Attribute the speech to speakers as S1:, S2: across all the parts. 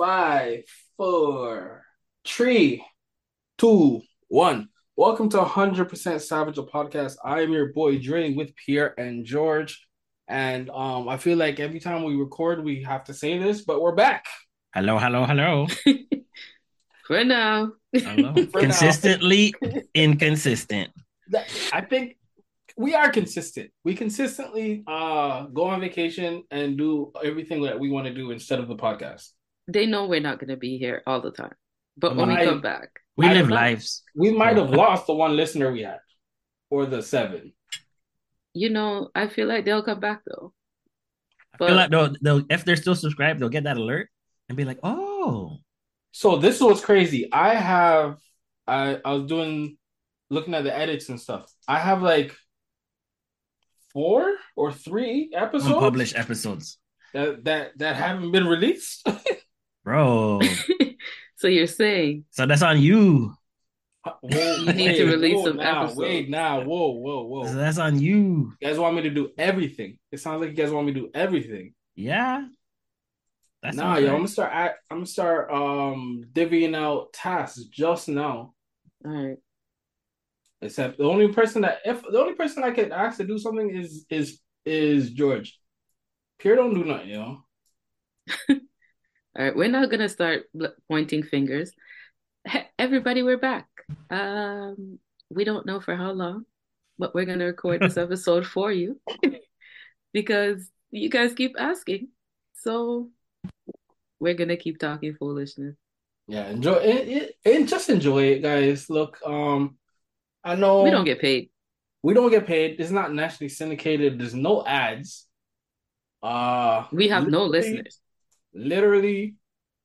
S1: Five, four, three, two, one. Welcome to 100% Savage a podcast. I am your boy Dre with Pierre and George. And um, I feel like every time we record, we have to say this, but we're back.
S2: Hello, hello, hello.
S3: For now.
S2: hello.
S1: For now.
S2: Consistently inconsistent.
S1: I think we are consistent. We consistently uh go on vacation and do everything that we want to do instead of the podcast.
S3: They know we're not going to be here all the time. But when we
S1: I-
S3: come back,
S2: We
S1: I
S2: live
S1: know.
S2: lives.
S1: We might have lost the one listener we had, or the seven.
S3: you know, I feel like they'll come back though.
S2: I feel
S3: But-
S2: like they'll, they'll if they're still subscribed, they'll get that alert and be like, oh,
S1: So this is what's crazy. I have I I was doing looking at the edits and stuff. I have like four or three episodes
S2: unpublished episodes.
S1: that, that that haven't been released.
S2: Bro.
S3: so you're saying
S2: so that's on you.
S1: Whoa,
S3: You need to release
S1: whoa
S3: some
S1: now,
S3: episodes.
S1: Wait now, whoa, whoa, whoa.
S2: So that's on you.
S1: You guys want me to do everything? It sounds like you guys want me to do everything.
S2: Yeah. That's
S1: nah,
S2: all
S1: yo. I'm gonna start. Act, I'm gonna start um divvying out tasks just now.
S3: all right.
S1: Except the only person that if the only person I could ask to do something is is is George. Pierre don't do nothing, yo.
S3: All right, we're not gonna start pointing fingers. Everybody, we're back. Um, we don't know for how long, but we're gonna record this episode for you because you guys keep asking. So we're gonna keep talking foolishness.
S1: Yeah, enjoy it, it and just enjoy it, guys. Look, um, I know
S3: We don't get paid.
S1: we don't get paid. It's not nationally syndicated. There's no ads. Uh,
S3: We have no listeners.
S1: Literally,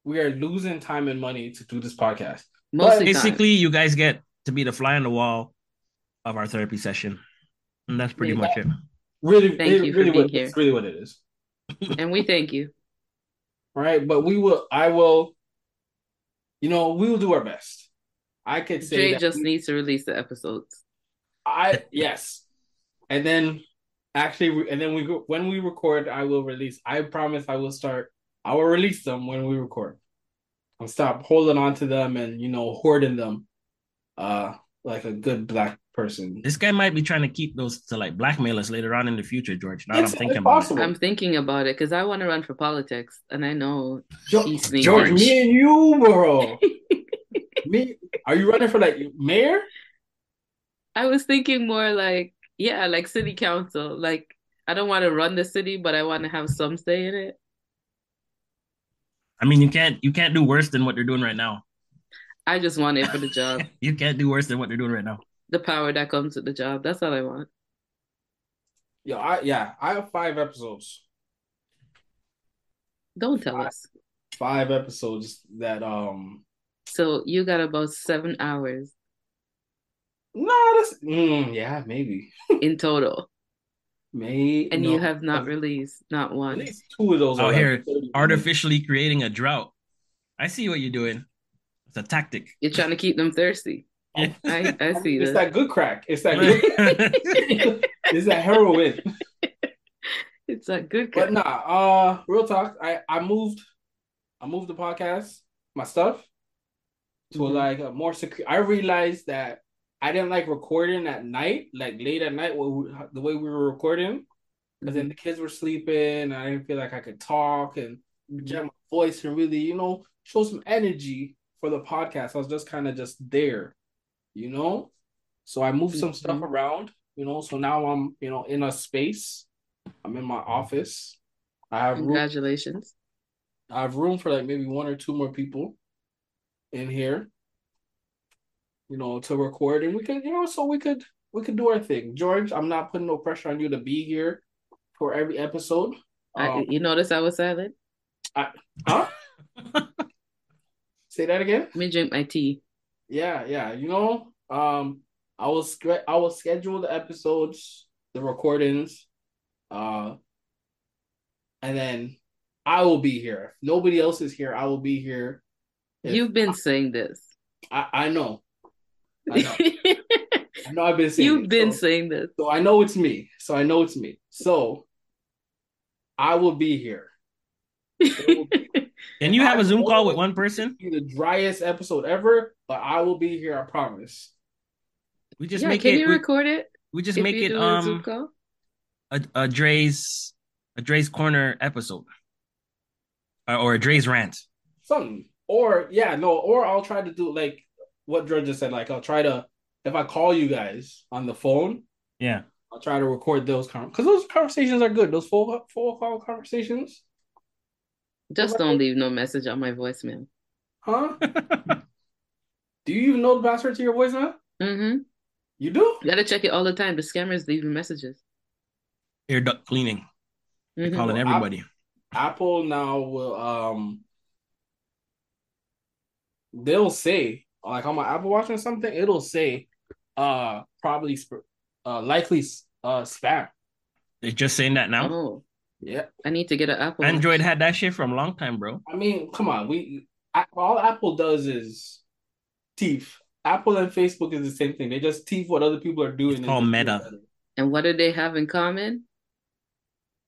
S1: we are losing time and money to do this podcast.
S3: Mostly time.
S2: Basically, you guys get to be the fly on the wall of our therapy session. And that's pretty
S3: Yeah.
S2: much it.
S1: Really,
S3: Thank
S1: really,
S3: you for
S1: really
S3: being
S1: what,
S3: here.
S1: It's really what it is.
S3: and we thank you.
S1: right? But we will, I will, you know, we will do our best. I could say
S3: Dre
S1: that
S3: just
S1: we-
S3: needs to release the episodes.
S1: I yes, and then actually, and then we when we record, I will release. I promise, I will start. I will release them when we record. I'll stop holding on to them and you know hoarding them, uh, like a good black person.
S2: This guy might be trying to keep those to like blackmail us later on in the future, George. Now
S1: It's-
S2: I'm thinking
S1: it's
S2: about
S1: possible.
S3: I'm thinking about it because I want to run for politics, and I know
S1: Jo-
S3: he's.
S1: George, me and you, bro. me, are you running for like mayor?
S3: I was thinking more like, yeah, like city council. Like, I don't want to run the city, but I want to have some say in it.
S2: It. I mean, you can't you can't do worse than what they're doing right now.
S3: I just want it for the job,
S2: You can't do worse than what they're doing right now.
S3: the power that comes with the job. That's all I want.
S1: Yo, I yeah, I have five episodes.
S3: Don't tell
S1: I-
S3: us.
S1: Five episodes that um
S3: So you got about seven hours
S1: no, that's mm, yeah, maybe.
S3: in total,
S1: May
S3: and
S1: no,
S3: you have not
S1: at
S3: released not one.
S1: At least two of those
S2: Out
S1: are like
S2: here, Artificially creating a drought. I see what you're doing. It's a tactic.
S3: You're trying to keep them thirsty. I, I see
S1: It's
S3: that.
S1: that good crack. It's that good it's that heroin.
S3: It's a good
S1: But
S3: guy.
S1: nah, uh real talk. I I moved I moved the podcast, my stuff to
S3: Mhm.
S1: like a more secure. I realized that I didn't like recording at night, like late at night, we, the way we were recording, because then the kids were sleeping. And I didn't feel like I could talk and project my voice and really, you know, show some energy for the podcast. I was just kind of just there, you know. So I moved some stuff
S3: Mhm.
S1: around, you know. So now I'm, you know, in a space. I'm in my office. I have room,
S3: Congratulations.
S1: I have room for like maybe one or two more people in here, you know, to record, and we could, you know, so we could we could do our thing. George, I'm not putting no pressure on you to be here for every episode.
S3: I,
S1: Um,
S3: you notice I was silent?
S1: huh? Say that again.
S3: Let me drink my tea.
S1: Yeah, yeah. You know, um, I will sch- I will schedule the episodes, the recordings, uh, and then I will be here. If nobody else is here, I will be here. If-
S3: You've been saying this.
S1: I, I know. I know. I know I've been saying
S3: You've
S1: it,
S3: been
S1: so,
S3: saying this.
S1: so I know it's me. So I know it's me. So I will be here. It will
S2: Can you have
S1: I
S2: a Zoom call with one person?
S1: be the driest episode ever, but I will be here. I promise.
S2: We just
S3: yeah,
S2: make
S3: can
S2: it.
S3: you
S2: We,
S3: record it?
S2: we just make it
S3: do a Zoom
S2: um
S3: call?
S2: a, a Dre's a Dre's corner episode, or, or a Dre's rant.
S1: Something. Or yeah, no, or I'll try to do like what Drew just said. Like I'll try to if I call you guys on the phone,
S2: Yeah,
S1: I'll try to record those because those conversations are good. Those full full call conversations,
S3: Just don't leave no message on my voicemail.
S1: huh? do you even know the password to your voicemail?
S3: Mm-hmm.
S1: You do?
S3: You gotta check it all the time. The scammers leaving messages.
S2: Air duct cleaning.
S3: Mhm.
S2: Calling
S1: Well,
S2: everybody.
S1: Apple now will um they'll say like on my Apple Watch or something, it'll say uh probably sp- uh likely uh spam.
S2: They're just saying that now.
S3: Oh,
S1: Yeah.
S3: I need to get an Apple. Watch.
S2: Android had that shit from a long time, bro.
S1: I mean, come on, we all Apple does is teeth. Apple and Facebook is the same thing. They just teeth what other people are doing.
S2: It's
S1: and
S2: called
S1: just do it
S2: Meta.
S1: better.
S3: And what do they have in common?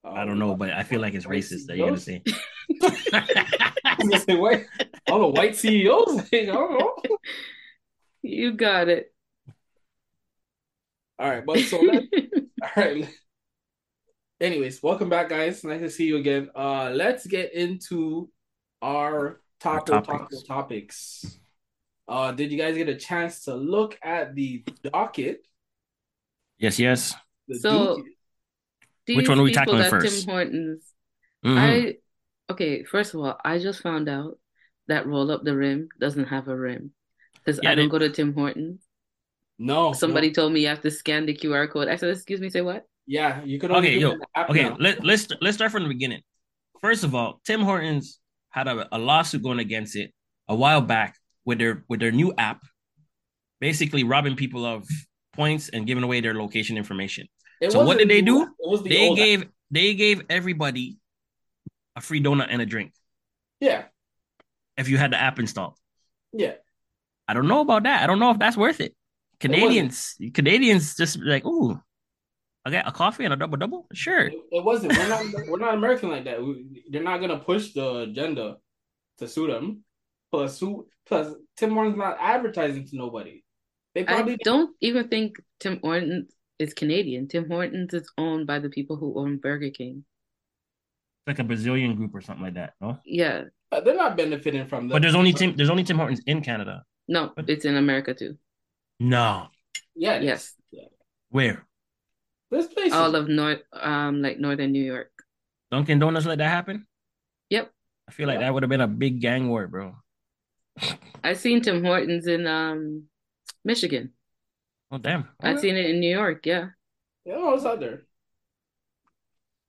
S2: I don't know, but I feel like it's racist that you're gonna say.
S1: I was gonna say white. All the white CEOs. Like, I don't know.
S3: You got it.
S1: All right, but so let all right. Anyways, welcome back, guys. Nice to see you again. Uh, let's get into our top
S2: Our
S1: topics.
S2: topics.
S1: topics. Uh, did you guys get a chance to look at the docket?
S2: yes, yes.
S1: The
S3: So-
S1: docket?
S2: Which one are we tackling first?
S3: Tim Hortons.
S2: Mhm.
S3: I okay. First of all, I just found out that roll up the rim doesn't have a rim because
S2: Yeah,
S3: I don't
S2: they-
S3: go to Tim Hortons.
S1: no,
S3: Somebody
S1: no.
S3: told me you have to scan the QR code. I said, "Excuse me, say what?"
S1: Yeah, you could only
S2: Okay,
S1: do
S2: yo,
S1: it in the app
S2: Okay,
S1: now.
S2: let, let's let's start from the beginning. First of all, Tim Hortons had a, a lawsuit going against it a while back with their with their new app, basically robbing people of points and giving away their location information.
S1: It
S2: So what did they do?
S1: new app, It was the
S2: They
S1: old app.
S2: gave they gave everybody a free donut and a drink
S1: Yeah,
S2: if you had the app installed.
S1: yeah.
S2: I don't know about that. I don't know if that's worth it. Canadians, Canadians just like, ooh, I got a coffee and a double double. Sure.
S1: It, it wasn't. We're not. we're not American like that. We, they're not gonna push the agenda to suit them. Plus, who? Plus, Tim Hortons not advertising to nobody. They probably
S3: I don't even think Tim Hortons is Canadian. Tim Hortons is owned by the people who own Burger King.
S2: Like a Brazilian group or something like that. No,
S3: Yeah,
S1: they're not benefiting from. The,
S2: but there's only Tim. There's only Tim Hortons in Canada.
S3: no, but, it's in America too.
S2: No,
S1: Yeah.
S3: Yes,
S1: Yeah.
S2: where
S1: This place.
S3: all of North, um, like northern New York.
S2: Dunkin' Donuts let that happen?
S3: Yep,
S2: I feel like
S1: Yeah.
S2: that would have been a big gang war, bro.
S3: I seen Tim Hortons in um Michigan.
S2: Oh damn!
S3: I
S1: Okay.
S3: seen it in New York. Yeah,
S1: yeah, no, it's out there.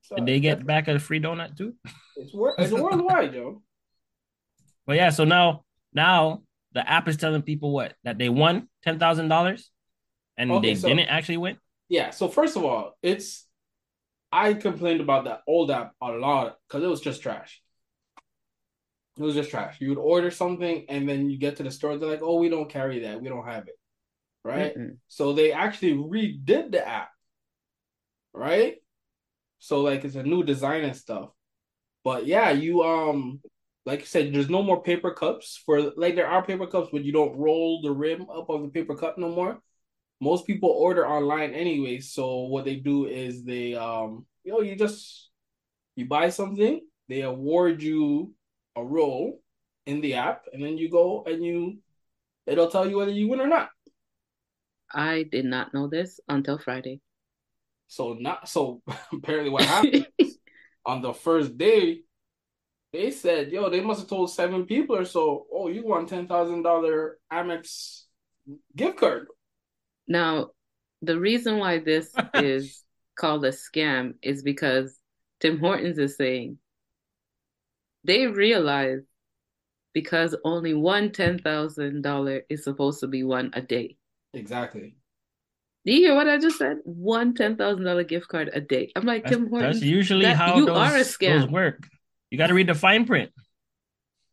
S1: So,
S2: Did they get back a free donut too?
S1: It's, wor- it's worldwide, Joe.
S2: But yeah, so now now the app is telling people what that they won ten thousand dollars, and
S1: Okay,
S2: they
S1: so-
S2: didn't actually win.
S1: Yeah. So first of all, it's I complained about that old app a lot because it was just trash. It was just trash. You would order something and then you get to the store, they're like, "Oh, we don't carry that. We don't have it." Right?
S3: Mm-mm.
S1: So they actually redid the app. Right? So like it's a new design and stuff. But yeah, you um like you said, there's no more paper cups for like there are paper cups, but you don't roll the rim up of the paper cup no more. Most people order online anyway, so what they do is they um you know you just you buy something, they award you a roll in the app, and then you go and you it'll tell you whether you win or not.
S3: I did not know this until Friday.
S1: So not so apparently what happened on the first day, they said, yo, they must have told seven people or so, oh, you won ten thousand dollar Amex gift card.
S3: Now, the reason why this is called a scam is because Tim Hortons is saying they realize because only one $10,000 is supposed to be won a day.
S1: Exactly.
S3: Do you hear what I just said? One $10,000 gift card a day. I'm like,
S2: That's,
S3: Tim Hortons.
S2: that's usually
S3: that-
S2: how
S3: you
S2: those,
S3: are a scam.
S2: those
S3: scam.
S2: work. You got to read the fine print.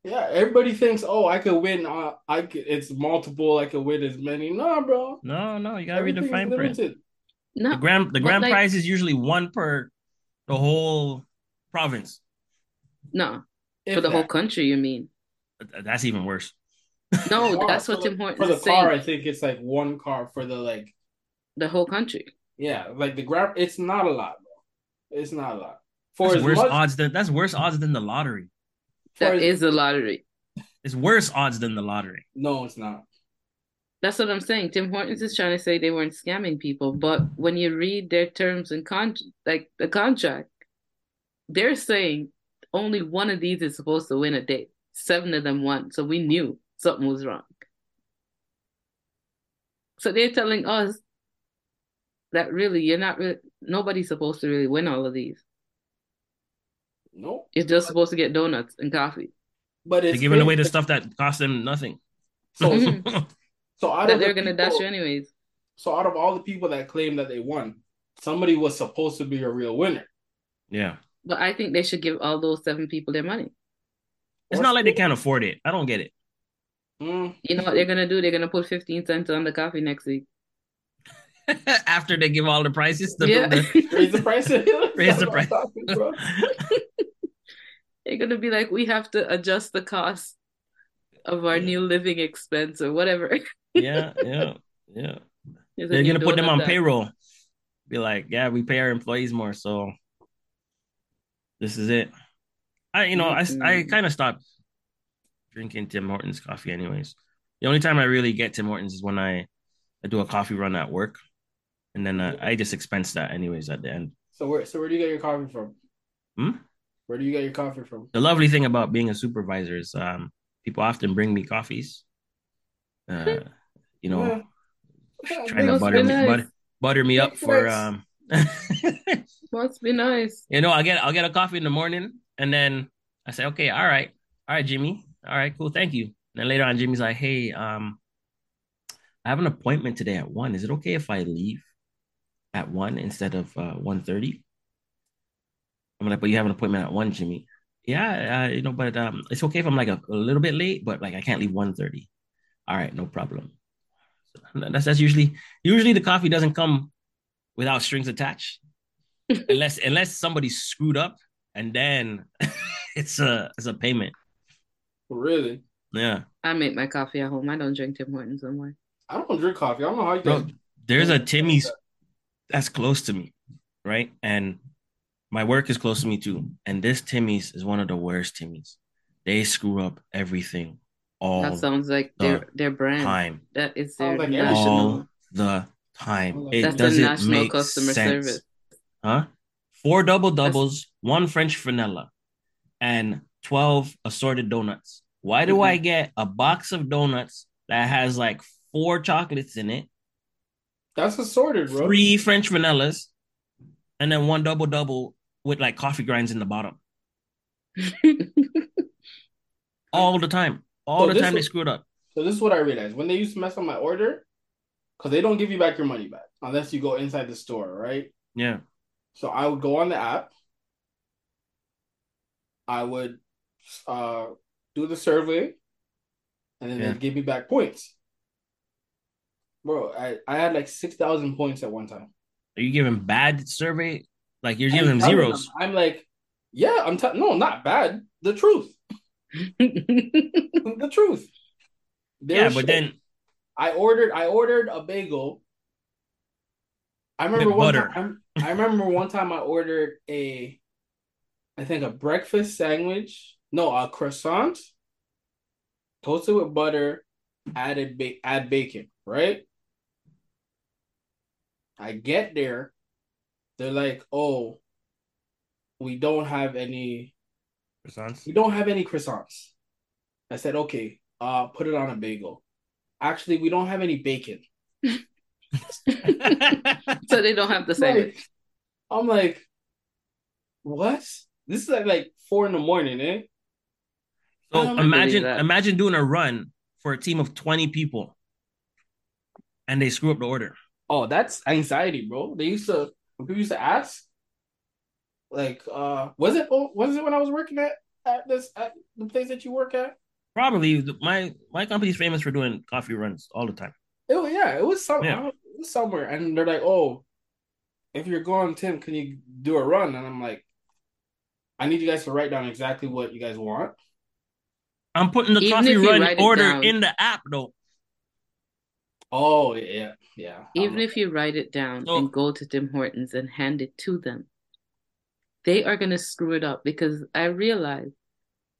S1: Yeah, everybody thinks, oh, I could win. Uh, I could. It's multiple. I could win as many. Nah, bro.
S2: No, no, you got to read the fine print.
S3: No,
S2: The grand the grand
S3: like-
S2: prize is usually one per the whole province.
S3: no.
S1: If
S3: For the whole country, you mean?
S2: That's even worse.
S3: No, that's
S1: for
S3: what Tim Hortons
S1: For the
S3: is
S1: car,
S3: saying.
S1: I think it's like one car for the like
S3: The whole country.
S1: yeah, like the grab. It's not a lot, bro. It's not a lot. For
S2: That's worse
S1: much,
S2: odds than that's worse odds than the lottery.
S1: for
S3: That
S1: as-
S3: is a lottery.
S2: It's worse odds than the lottery.
S1: no, it's not.
S3: That's what I'm saying. Tim Hortons is trying to say they weren't scamming people, but when you read their terms and con like the contract, they're saying only one of these is supposed to win a day. Seven of them won, so we knew something was wrong. So they're telling us that really you're not really nobody's supposed to really win all of these.
S1: Nope.
S3: You're just supposed to get donuts and coffee.
S1: But
S2: They're
S1: it's
S2: giving away the stuff that cost them nothing.
S1: So,
S3: Mhm.
S1: so out
S3: That
S1: of
S3: they're gonna dash you anyways.
S1: So out of all the people that claim that they won, somebody was supposed to be a real winner.
S2: yeah.
S3: But I think they should give all those seven people their money.
S2: It's not like they can't afford it. I don't get it.
S1: Mm,
S3: You know what they're gonna do? They're gonna put 15 cents on the coffee next week.
S2: After they give all the prices, the,
S3: Yeah.
S2: the-
S1: raise the price.
S2: Raise the price.
S1: bro.
S3: They're gonna be like, we have to adjust the cost of our
S2: Yeah.
S3: new living expense or whatever.
S2: yeah, yeah, yeah.
S3: There's a
S2: They're gonna put them on
S3: that-
S2: payroll. Be like, yeah, we pay our employees more, so this is it. I, you know, I, I
S3: mm-hmm.
S2: kind of stopped drinking Tim Hortons coffee, anyways. The only time I really get Tim Hortons is when I, I do a coffee run at work, and then uh, I just expense that, anyways, at the end.
S1: So where so where do you get your coffee from?
S2: Hmm?
S1: Where do you get your coffee from?
S2: The lovely thing about being a supervisor is um, people often bring me coffees. Uh, you know,
S1: Yeah.
S2: trying to butter me,
S3: nice.
S2: butter, butter me up for um.
S3: Must be nice.
S2: you know, I get I'll get a coffee in the morning, and then I say, okay, all right, all right, Jimmy, all right, cool, thank you. And then later on, Jimmy's like, hey, um, I have an appointment today at one. Is it okay if I leave at one instead of uh one thirty? I'm like, but you have an appointment at one, Jimmy. Yeah, uh, you know, but um, it's okay if I'm like a, a little bit late, but like I can't leave one thirty. All right, no problem. So that's that's usually usually the coffee doesn't come without strings attached, unless unless somebody screwed up, and then it's a it's a payment.
S1: Really?
S2: Yeah,
S3: I make my coffee at home. I don't drink Tim Hortons no more.
S1: I don't drink coffee. I don't know how you
S2: bro.
S1: guys
S2: There's a Timmy's that's close to me, right? And my work is close to me too. And this Timmy's is one of the worst Timmy's. They screw up everything all
S3: That sounds like their their brand.
S2: time,
S3: That is their
S1: Sounds like
S3: national.
S2: all the time.
S1: That's
S2: It
S3: That's
S2: doesn't
S3: national
S2: make
S3: customer
S2: sense.
S3: service.
S2: Huh? Four double doubles, one French vanilla, and 12 assorted donuts. Why do
S3: Mhm.
S2: I get a box of donuts that has like four chocolates in it,
S1: That's assorted, bro.
S2: three French vanillas, and then one double double with like coffee grinds in the bottom? All the time. All
S1: So
S2: the time they screwed up.
S1: So this is what I realized when they used to mess up my order, because they don't give you back your money back unless you go inside the store, right?
S2: Yeah.
S1: So I would go on the app. I would uh do the survey, and then
S2: Yeah.
S1: they'd give me back points. Bro, I, I had like six thousand points at one time.
S2: Are you giving bad survey? Like you're
S1: I'm
S2: giving them zeros.
S1: them, I'm like, yeah, I'm t- no, not bad. The truth, the truth. They're
S2: Yeah, but
S1: shit.
S2: then
S1: I ordered I ordered a bagel. I remember one
S2: butter.
S1: time I remember one time I ordered a I think a breakfast sandwich. No, a croissant toasted with butter, added ba- add bacon, right? I get there, they're like, "Oh, we don't have any
S2: croissants.
S1: we don't have any croissants." I said, "Okay, uh put it on a bagel." Actually, we don't have any bacon.
S3: so they don't have the sandwich.
S1: Like, I'm like, what? This is at like four in the morning, eh?
S2: So imagine imagine doing a run for a team of 20 people and they screw up the order.
S1: Oh, that's anxiety, bro. They used to when people used to ask, like, uh, was it oh, was it when I was working at at this at the place that you work at?
S2: Probably the- my my company's famous for doing coffee runs all the time.
S1: It was, yeah, it was some
S2: Yeah.
S1: It was somewhere, and they're like, oh, if you're going, Tim, can you do a run? And I'm like, I need you guys to write down exactly what you guys want.
S2: I'm putting the
S3: Even
S2: coffee run order
S3: down.
S2: in the app though.
S1: Oh yeah, yeah.
S3: Even if you write it down
S2: So-
S3: and go to Tim Hortons and hand it to them, they are going to screw it up because I realize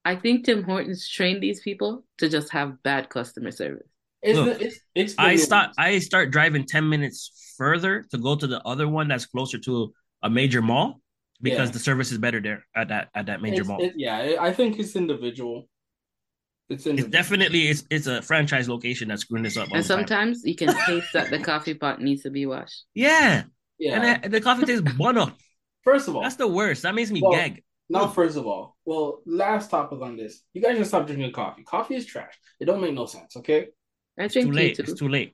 S3: I think Tim Hortons trained these people to just have bad customer service.
S1: it's
S2: Look,
S1: the, it's it's
S2: I
S1: new
S2: start. I start driving 10 minutes further to go to the other one that's closer to a major mall because
S1: Yeah.
S2: the service is better there at that at that major
S1: It's-
S2: mall.
S1: it- yeah, I think it's individual. It's
S2: it's
S1: individual.
S2: definitely it's it's a franchise location that's screwing this up.
S3: And
S2: the time.
S3: sometimes you can taste that the coffee pot needs to be washed.
S2: Yeah.
S1: yeah.
S2: And the, the coffee tastes butter.
S1: First of all,
S2: That's the worst. That makes me
S1: Well,
S2: gag.
S1: Now, first of all, well, last topic on this. You guys should stop drinking coffee. Coffee is trash. It don't make no sense, okay?
S3: I
S2: It's too
S3: drink tea
S2: late.
S3: too.
S2: It's too late.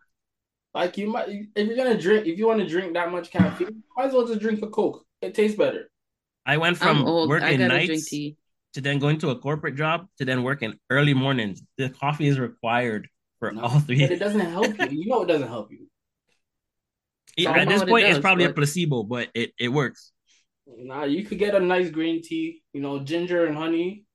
S1: Like you might if you're gonna drink if you want to drink that much caffeine, might as well just drink a Coke. It tastes better.
S2: I went from working
S3: gotta drink
S2: nights
S3: tea.
S2: To then going to a corporate job to then working early mornings. The coffee is required for
S1: No,
S2: all three.
S1: But it doesn't help you. You know it doesn't help you.
S2: Yeah, At this
S3: what it
S2: point, it's probably a placebo, but it, it works.
S1: Nah, you could get a nice green tea, you know, ginger and honey.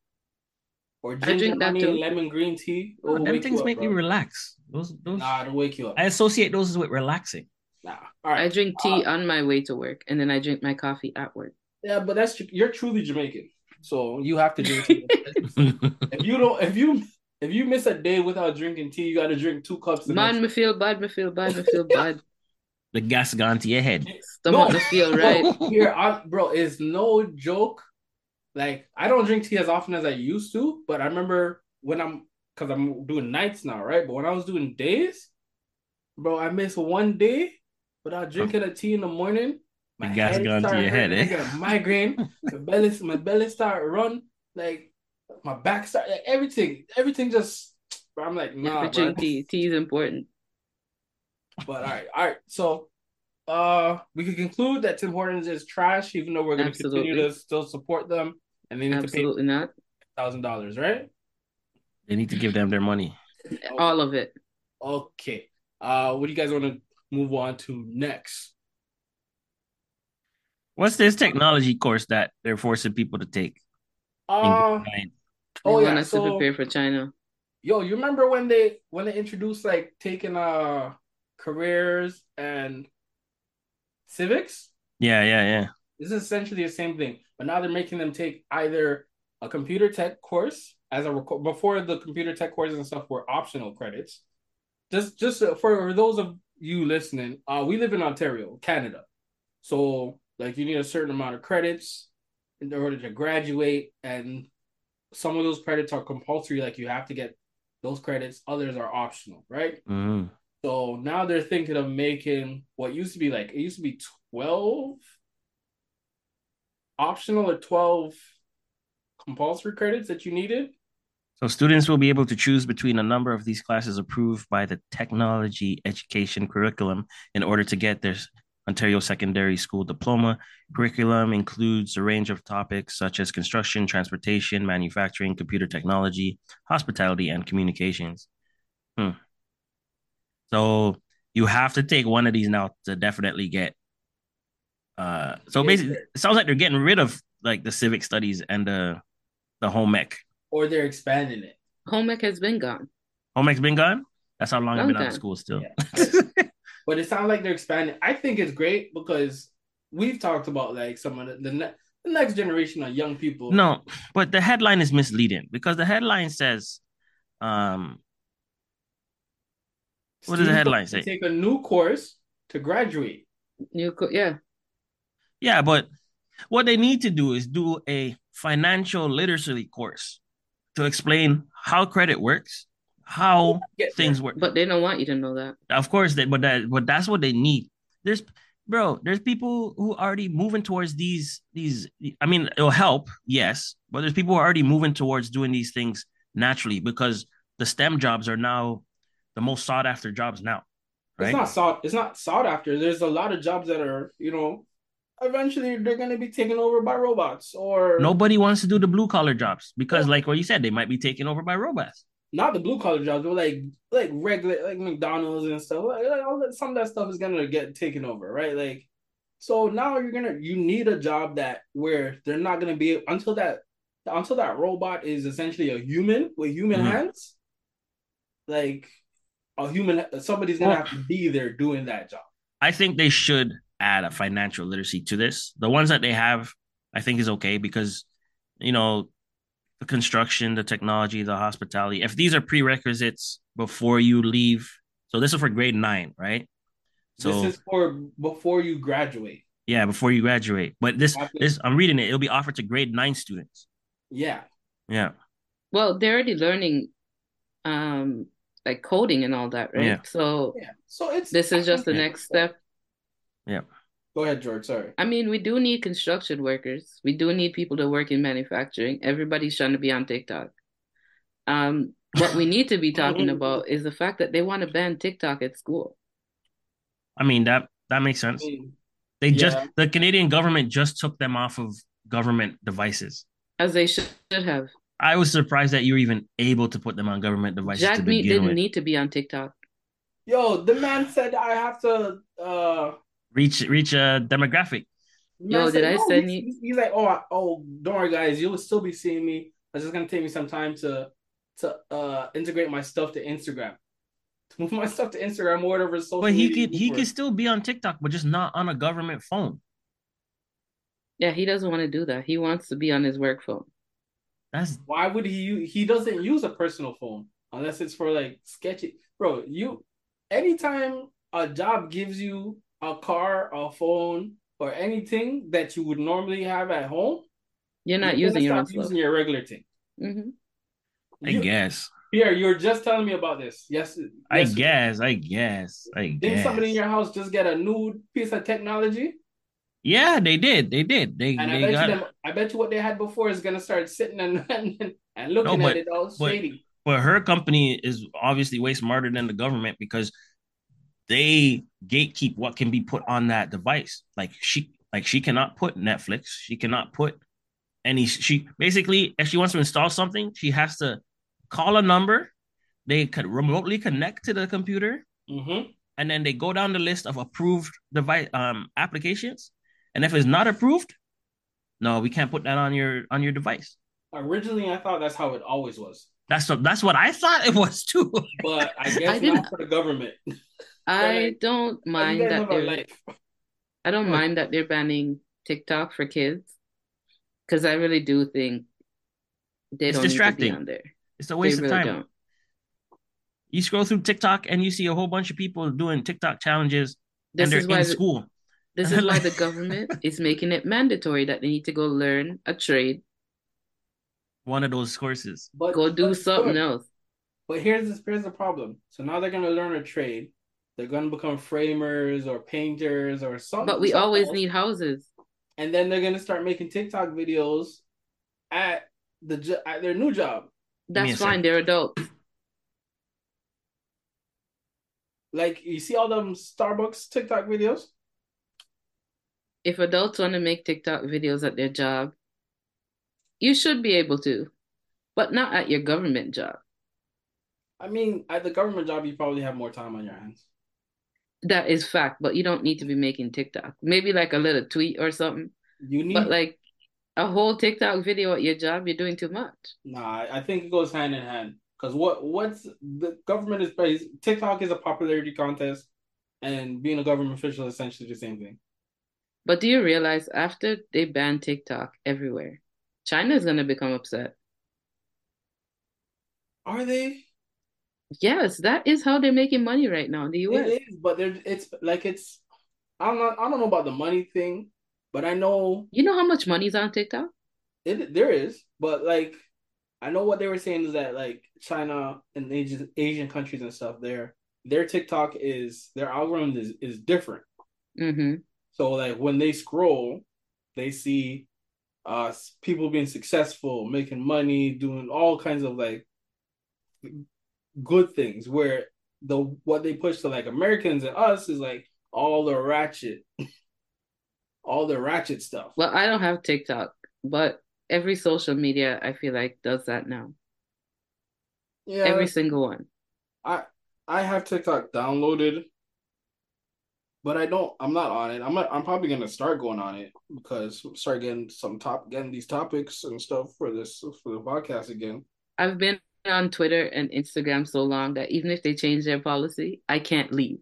S1: Or ginger,
S3: drink that
S1: honey,
S3: too.
S1: and lemon green tea. It
S2: Oh, them things
S1: you up,
S2: make me relax. Those those
S1: Nah, it'll wake you up.
S2: I associate those with relaxing.
S1: Nah. All right.
S3: I drink tea
S1: Uh,
S3: on my way to work, and then I drink my coffee at work.
S1: Yeah, but that's you're truly Jamaican, so you have to drink. tea. if you don't, if you if you miss a day without drinking tea, you got to drink two cups.
S3: Man,
S1: next-
S3: me feel bad. Me feel bad. Me feel bad.
S2: the gas gone to your head.
S3: Stomach
S1: No.
S3: feel right.
S1: Here, I, bro, it's no joke. Like I don't drink tea as often as I used to, but I remember when I'm because I'm doing nights now, right? But when I was doing days, bro, I missed one day without drinking a tea in the morning.
S2: The gas gone to
S1: start
S2: your head,
S1: hurting,
S2: eh?
S1: I migraine. my belly, my belly start run like my back start like, everything, everything just. Bro, I'm like,
S3: Yeah,
S1: nah,
S3: but tea. Tea is important.
S1: But all right, all right. So, uh, we can conclude that Tim Hortons is trash, even though we're going to continue to still support them, and they need
S3: Absolutely
S1: to pay thousand dollars, right?
S2: They need to give them their money.
S3: All of it.
S1: Okay. Uh, what do you guys want to move on to next?
S2: What's this technology course that they're forcing people to take? in
S1: Uh,
S2: grade nine?
S3: They
S1: oh yeah.
S3: us to
S1: So,
S3: prepare for China.
S1: yo, you remember when they when they introduced like taking uh careers and civics?
S2: yeah, yeah, yeah.
S1: This is essentially the same thing, but now they're making them take either a computer tech course as a reco- before the computer tech courses and stuff were optional credits. Just just uh, for those of you listening, uh, we live in Ontario, Canada, so like you need a certain amount of credits in order to graduate, and some of those credits are compulsory. Like you have to get those credits; others are optional, right?
S2: Mhm.
S1: So now they're thinking of making what used to be like it used to be 12 optional or 12 compulsory credits that you needed.
S2: So students will be able to choose between a number of these classes approved by the technology education curriculum in order to get their Ontario Secondary School diploma. Curriculum includes a range of topics such as construction, transportation, manufacturing, computer technology, hospitality, and communications. Hmm. So you have to take one of these now to definitely get. Uh, so basically, it sounds like they're getting rid of like the civic studies and the the home ec.
S1: Or they're expanding it.
S3: Home ec has been gone.
S2: Home ec's been gone? That's how long I've
S3: Long
S2: been out of school still.
S1: But it sounds like they're expanding. I think it's great because we've talked about like some of the, the, ne- the next generation of young people.
S2: no, but the headline is misleading because the headline says, um, what does the headline
S1: have
S2: say?
S1: Take a new course to graduate.
S3: New co- yeah.
S2: yeah, but what they need to do is do a financial literacy course to explain how credit works, how
S1: Get
S2: things work.
S3: But they don't want you to know that.
S2: Of course, they, but that but that's what they need. There's bro, there's people who are already moving towards these these. I mean, it'll help, yes, but there's people who are already moving towards doing these things naturally because the STEM jobs are now the most sought after jobs now,
S1: It's not sought. It's not sought after. There's a lot of jobs that are, you know, eventually they're going to be taken over by robots or
S2: Nobody wants to do the blue collar jobs because, like what you said, they might be taken over by robots.
S1: Not the blue collar jobs, but like like regular like McDonald's and stuff. Like, like, all that, some of that stuff is gonna get taken over, right? Like So now you're gonna you need a job that where they're not gonna be until that until that robot is essentially a human with human
S2: Mhm.
S1: hands. Like a human, somebody's gonna
S2: Well-
S1: have to be there doing that job.
S2: I think they should add a financial literacy to this. The ones that they have, I think, is okay because, you know, the construction, the technology, the hospitality, if these are prerequisites before you leave, so this is for grade nine, right? So
S1: this is for before you graduate.
S2: yeah, before you graduate. But this,
S1: After-
S2: this, I'm reading it. It'll be offered to grade nine students.
S1: Yeah,
S2: Yeah,
S3: Well, they're already learning um like coding and all that, right?
S2: Yeah.
S3: So
S1: yeah. So it's
S3: this is just the
S2: Yeah.
S3: next step.
S1: Go ahead, George. Sorry.
S3: I mean, we do need construction workers. We do need people to work in manufacturing. Everybody's trying to be on TikTok. Um, what we need to be talking about is the fact that they want to ban TikTok at school.
S2: I mean that that makes
S1: I
S2: sense.
S1: mean,
S2: They just the Canadian government just took them off of government devices.
S3: As they should have.
S2: I was surprised that you were even able to put them on government devices to Jagmeet
S3: didn't
S2: with.
S3: need to be on TikTok.
S1: yo, the man said I have to. uh
S2: reach reach a demographic.
S1: man
S3: Yo,
S1: said,
S3: did I
S1: "No,"
S3: send
S1: he's,
S3: you-
S1: He's, he's like, oh, I- oh, don't worry, guys. You'll still be seeing me. It's just gonna take me some time to to uh integrate my stuff to Instagram. To move my stuff to Instagram or whatever social.
S2: But he
S1: media
S2: could he could still be on TikTok, but just not on a government phone.
S3: Yeah, he doesn't want to do that. He wants to be on his work phone.
S2: That's
S1: Why would he? He doesn't use a personal phone unless it's for like sketchy. Bro, you anytime a job gives you a car, a phone, or anything that you would normally have at home,
S3: You're not
S1: you're
S3: using your
S1: stop using your regular thing.
S3: hmm
S2: I
S1: You-
S2: guess.
S1: Pierre, you were just telling me about this. Yes,
S2: I
S1: yesterday.
S2: guess. I guess. I
S1: Didn't
S2: guess.
S1: somebody in your house just get a new piece of technology?
S2: Yeah, they did. They did. They
S1: And I bet
S2: got
S1: you them, I bet you what they had before is gonna start sitting and and, and looking
S2: No,
S1: at it all
S2: but-
S1: shady.
S2: but her company is obviously way smarter than the government because they gatekeep what can be put on that device. Like she like she cannot put Netflix. She cannot put any she basically if she wants to install something, she has to call a number. They could remotely connect to the computer
S1: Mm-hmm.
S2: and then they go down the list of approved device um applications. And if it's not approved, no, we can't put that on your on your device.
S1: Originally, I thought that's how it always was,
S2: That's what that's what I thought it was too.
S1: but I guess
S3: didn't-
S1: not for the government.
S3: I don't mind that they're
S1: life.
S3: I don't mind that they're banning TikTok for kids because I really do think they
S2: It's
S3: don't need
S2: distracting.
S3: to be on there.
S2: It's a waste
S3: they
S2: of
S3: really
S2: time.
S3: don't.
S2: You scroll through TikTok and you see a whole bunch of people doing TikTok challenges
S3: This
S2: and they're
S3: is why
S2: in
S3: the,
S2: school.
S3: this is why
S2: Like-
S3: the government is making it mandatory that they need to go learn a trade,
S2: One of those courses.
S1: But
S3: go do
S1: but-
S3: something
S1: but-
S3: else.
S1: But here's this, here's the problem. So now they're gonna learn a trade. They're gonna become framers or painters or something.
S3: But we
S1: something
S3: always
S1: else.
S3: need houses.
S1: and then they're gonna start making TikTok videos at the at their new job.
S3: That's
S2: sec.
S3: fine. They're adults.
S1: Like you see all them Starbucks TikTok videos.
S3: If adults want to make TikTok videos at their job, you should be able to, but not at your government job.
S1: I mean, at the government job, you probably have more time on your hands.
S3: That is fact, but you don't need to be making TikTok. Maybe like a little tweet or something.
S1: You need,
S3: But like a whole TikTok video at your job, you're doing too much.
S1: nah. I think it goes hand in hand. Because what what's the government is based? TikTok is a popularity contest, and being a government official is essentially the same thing.
S3: But do you realize after they ban TikTok everywhere, China is going to become upset?
S1: Are they?
S3: Yes, that is how they're making money right now in the US.
S1: It is, but they're it's like it's. I'm not. I don't know about the money thing, but I know
S3: You know how much money's on TikTok?
S1: it. There is, but like, I know what they were saying is that like China and Asian Asian countries and stuff, their their TikTok is their algorithm is is different.
S3: hmm
S1: So like when they scroll, they see uh people being successful, making money, doing all kinds of like good things where the what they push to like Americans and us is like all the ratchet all the ratchet stuff.
S3: Well, I don't have TikTok, but every social media I feel like does that now.
S1: yeah,
S3: Every single one.
S1: I I have TikTok downloaded, but I don't. I'm not on it. I'm not. I'm probably gonna start going on it because start getting some top, getting these topics and stuff for this for the podcast again.
S3: I've been on Twitter and Instagram so long that even if they change their policy, I can't leave.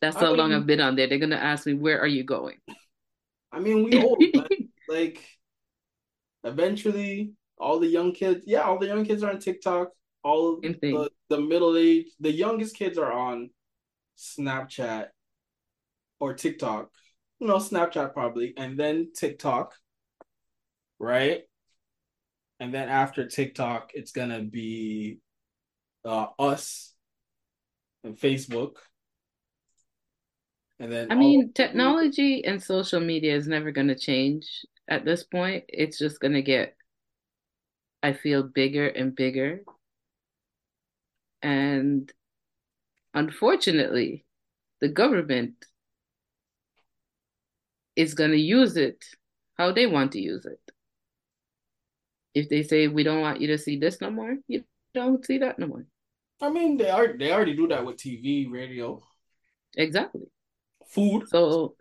S3: That's how
S1: I
S3: long I've been on there. They're gonna ask me, "Where are you going?"
S1: I mean, we old, like eventually all the young kids. Yeah, all the young kids are on TikTok. All the the middle age, the youngest kids are on Snapchat or TikTok. No, Snapchat probably, and then TikTok, right? And then after TikTok, it's gonna be uh us and Facebook. And then
S3: I
S1: all-
S3: mean, technology and social media is never gonna change at this point. It's just gonna get, I feel, bigger and bigger. And unfortunately, the government is gonna use it how they want to use it. If they say we don't want you to see this no more, you don't see that no more.
S1: I mean, they are they already do that with TV, radio,
S3: Exactly.
S1: food.
S3: So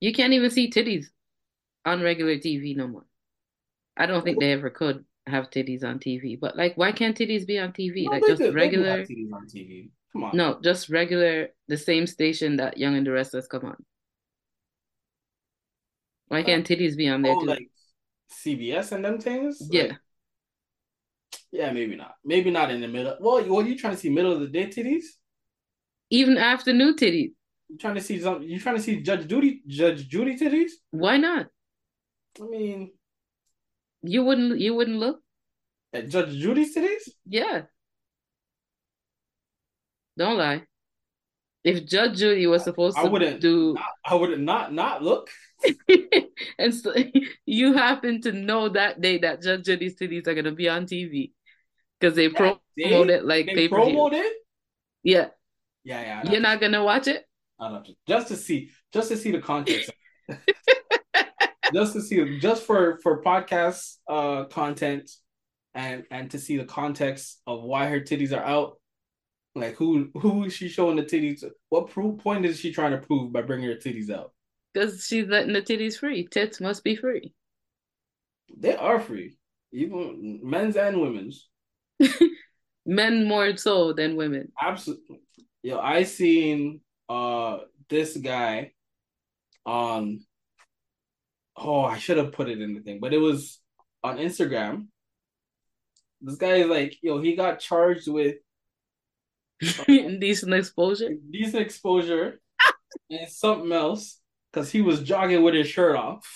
S3: you can't even see titties on regular TV no more. I don't think they ever could have titties on TV, but like, why can't titties be on TV?
S1: No,
S3: Like just
S1: do-
S3: regular,
S1: TVs on TV. Come on.
S3: no, just regular, the same station that Young and the Restless come on. Why can't titties be on there
S1: oh,
S3: too?
S1: like CBS and them things.
S3: Yeah,
S1: Like, yeah, maybe not. Maybe not in the middle. Well, what are you trying to see? Middle of the day titties?
S3: even afternoon titties.
S1: You trying to see some? You trying to see Judge Judy? Judge Judy titties?
S3: Why not?
S1: I mean,
S3: You wouldn't, you wouldn't look.
S1: at Judge Judy's titties?
S3: Yeah. Don't lie. If Judge Judy was supposed
S1: I
S3: to
S1: wouldn't
S3: do
S1: I would not not look.
S3: and so you happen to know that day that Judge Judy's titties are gonna be on TV because they
S1: That day,
S3: promote it like
S1: They
S3: pay per view.
S1: promoted it.
S3: Yeah,
S1: Yeah, yeah.
S3: You're not gonna watch it.
S1: Have to- just to see, just to see the context. just to see, just for for podcast uh content, and and to see the context of why her titties are out. Like who who is she showing the titties? What proof point is she trying to prove by bringing her titties out?
S3: Because she's letting the titties free. Tits must be free.
S1: They are free, even men's and women's.
S3: Men more so than women.
S1: Absolutely. Yo, I seen uh this guy on oh I should have put it in the thing, but it was on Instagram. This guy is like, yo, he got charged with
S3: Indecent exposure.
S1: decent exposure and something else because he was jogging with his shirt off.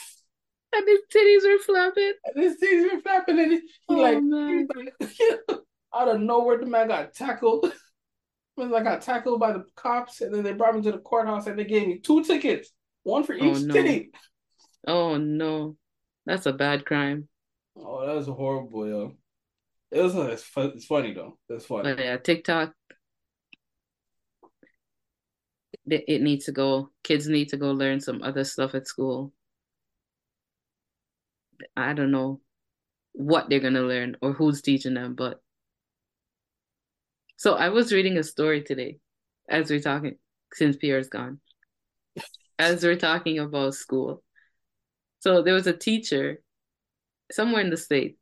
S3: And his titties were flapping.
S1: And his things were flapping and he,
S3: Oh,
S1: like, he
S3: man.
S1: like out of nowhere the man got tackled. Like got tackled by the cops and then they brought me to the courthouse and they gave me two tickets, one for
S3: Oh,
S1: each
S3: no.
S1: titty.
S3: Oh no. That's a bad crime.
S1: Oh, that was horrible, yo. It was it's, it's funny though. It's funny.
S3: But yeah, TikTok, it, needs to go. Kids need to go learn some other stuff at school. I don't know what they're gonna learn or who's teaching them, but so I was reading a story today as we're talking since Pierre's gone. As we're talking about school. So there was a teacher somewhere in the state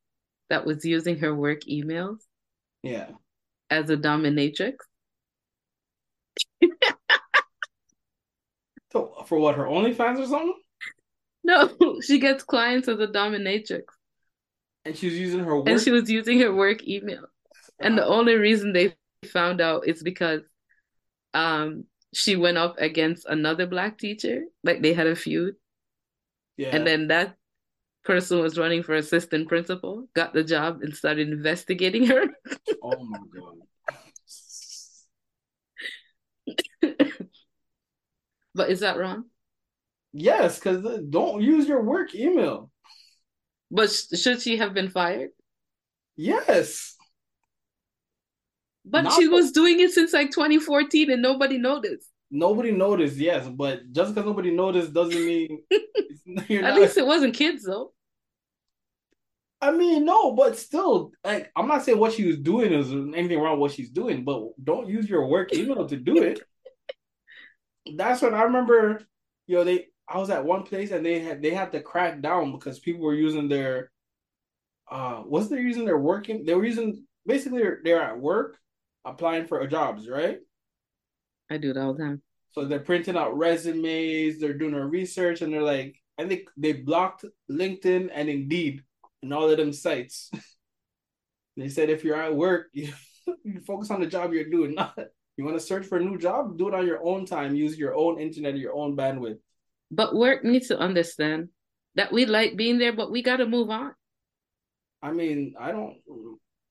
S3: that was using her work emails
S1: Yeah.
S3: as a dominatrix.
S1: So for what her OnlyFans or something?
S3: No, she gets clients as a dominatrix.
S1: And she was using her work.
S3: And she was using her work email. And the only reason they found out is because um she went up against another black teacher. Like they had a feud.
S1: yeah.
S3: And then that person was running for assistant principal, got the job and started investigating her.
S1: oh my god.
S3: But is that wrong?
S1: Yes, because don't use your work email.
S3: But sh- should she have been fired?
S1: Yes.
S3: But
S1: Not
S3: she was doing it since like 2014 and nobody noticed.
S1: Nobody noticed, yes, but just because nobody noticed doesn't mean you're
S3: At
S1: not.
S3: least it wasn't kids though.
S1: I mean, no, but still, like, I'm not saying what she was doing is anything wrong with what she's doing, but don't use your work email to do it. That's when I remember, you know, they I was at one place and they had they had to crack down because people were using their uh was they using their working they were using basically they're, they're at work applying for jobs, right?
S3: I do it all the time.
S1: So they're printing out resumes, they're doing their research, and they're like, I think they blocked LinkedIn and Indeed and all of them sites. they said if you're at work, you, you focus on the job you're doing, not you want to search for a new job, do it on your own time, use your own internet, your own bandwidth.
S3: But work needs to understand that we like being there, but we got to move on.
S1: I mean, I don't.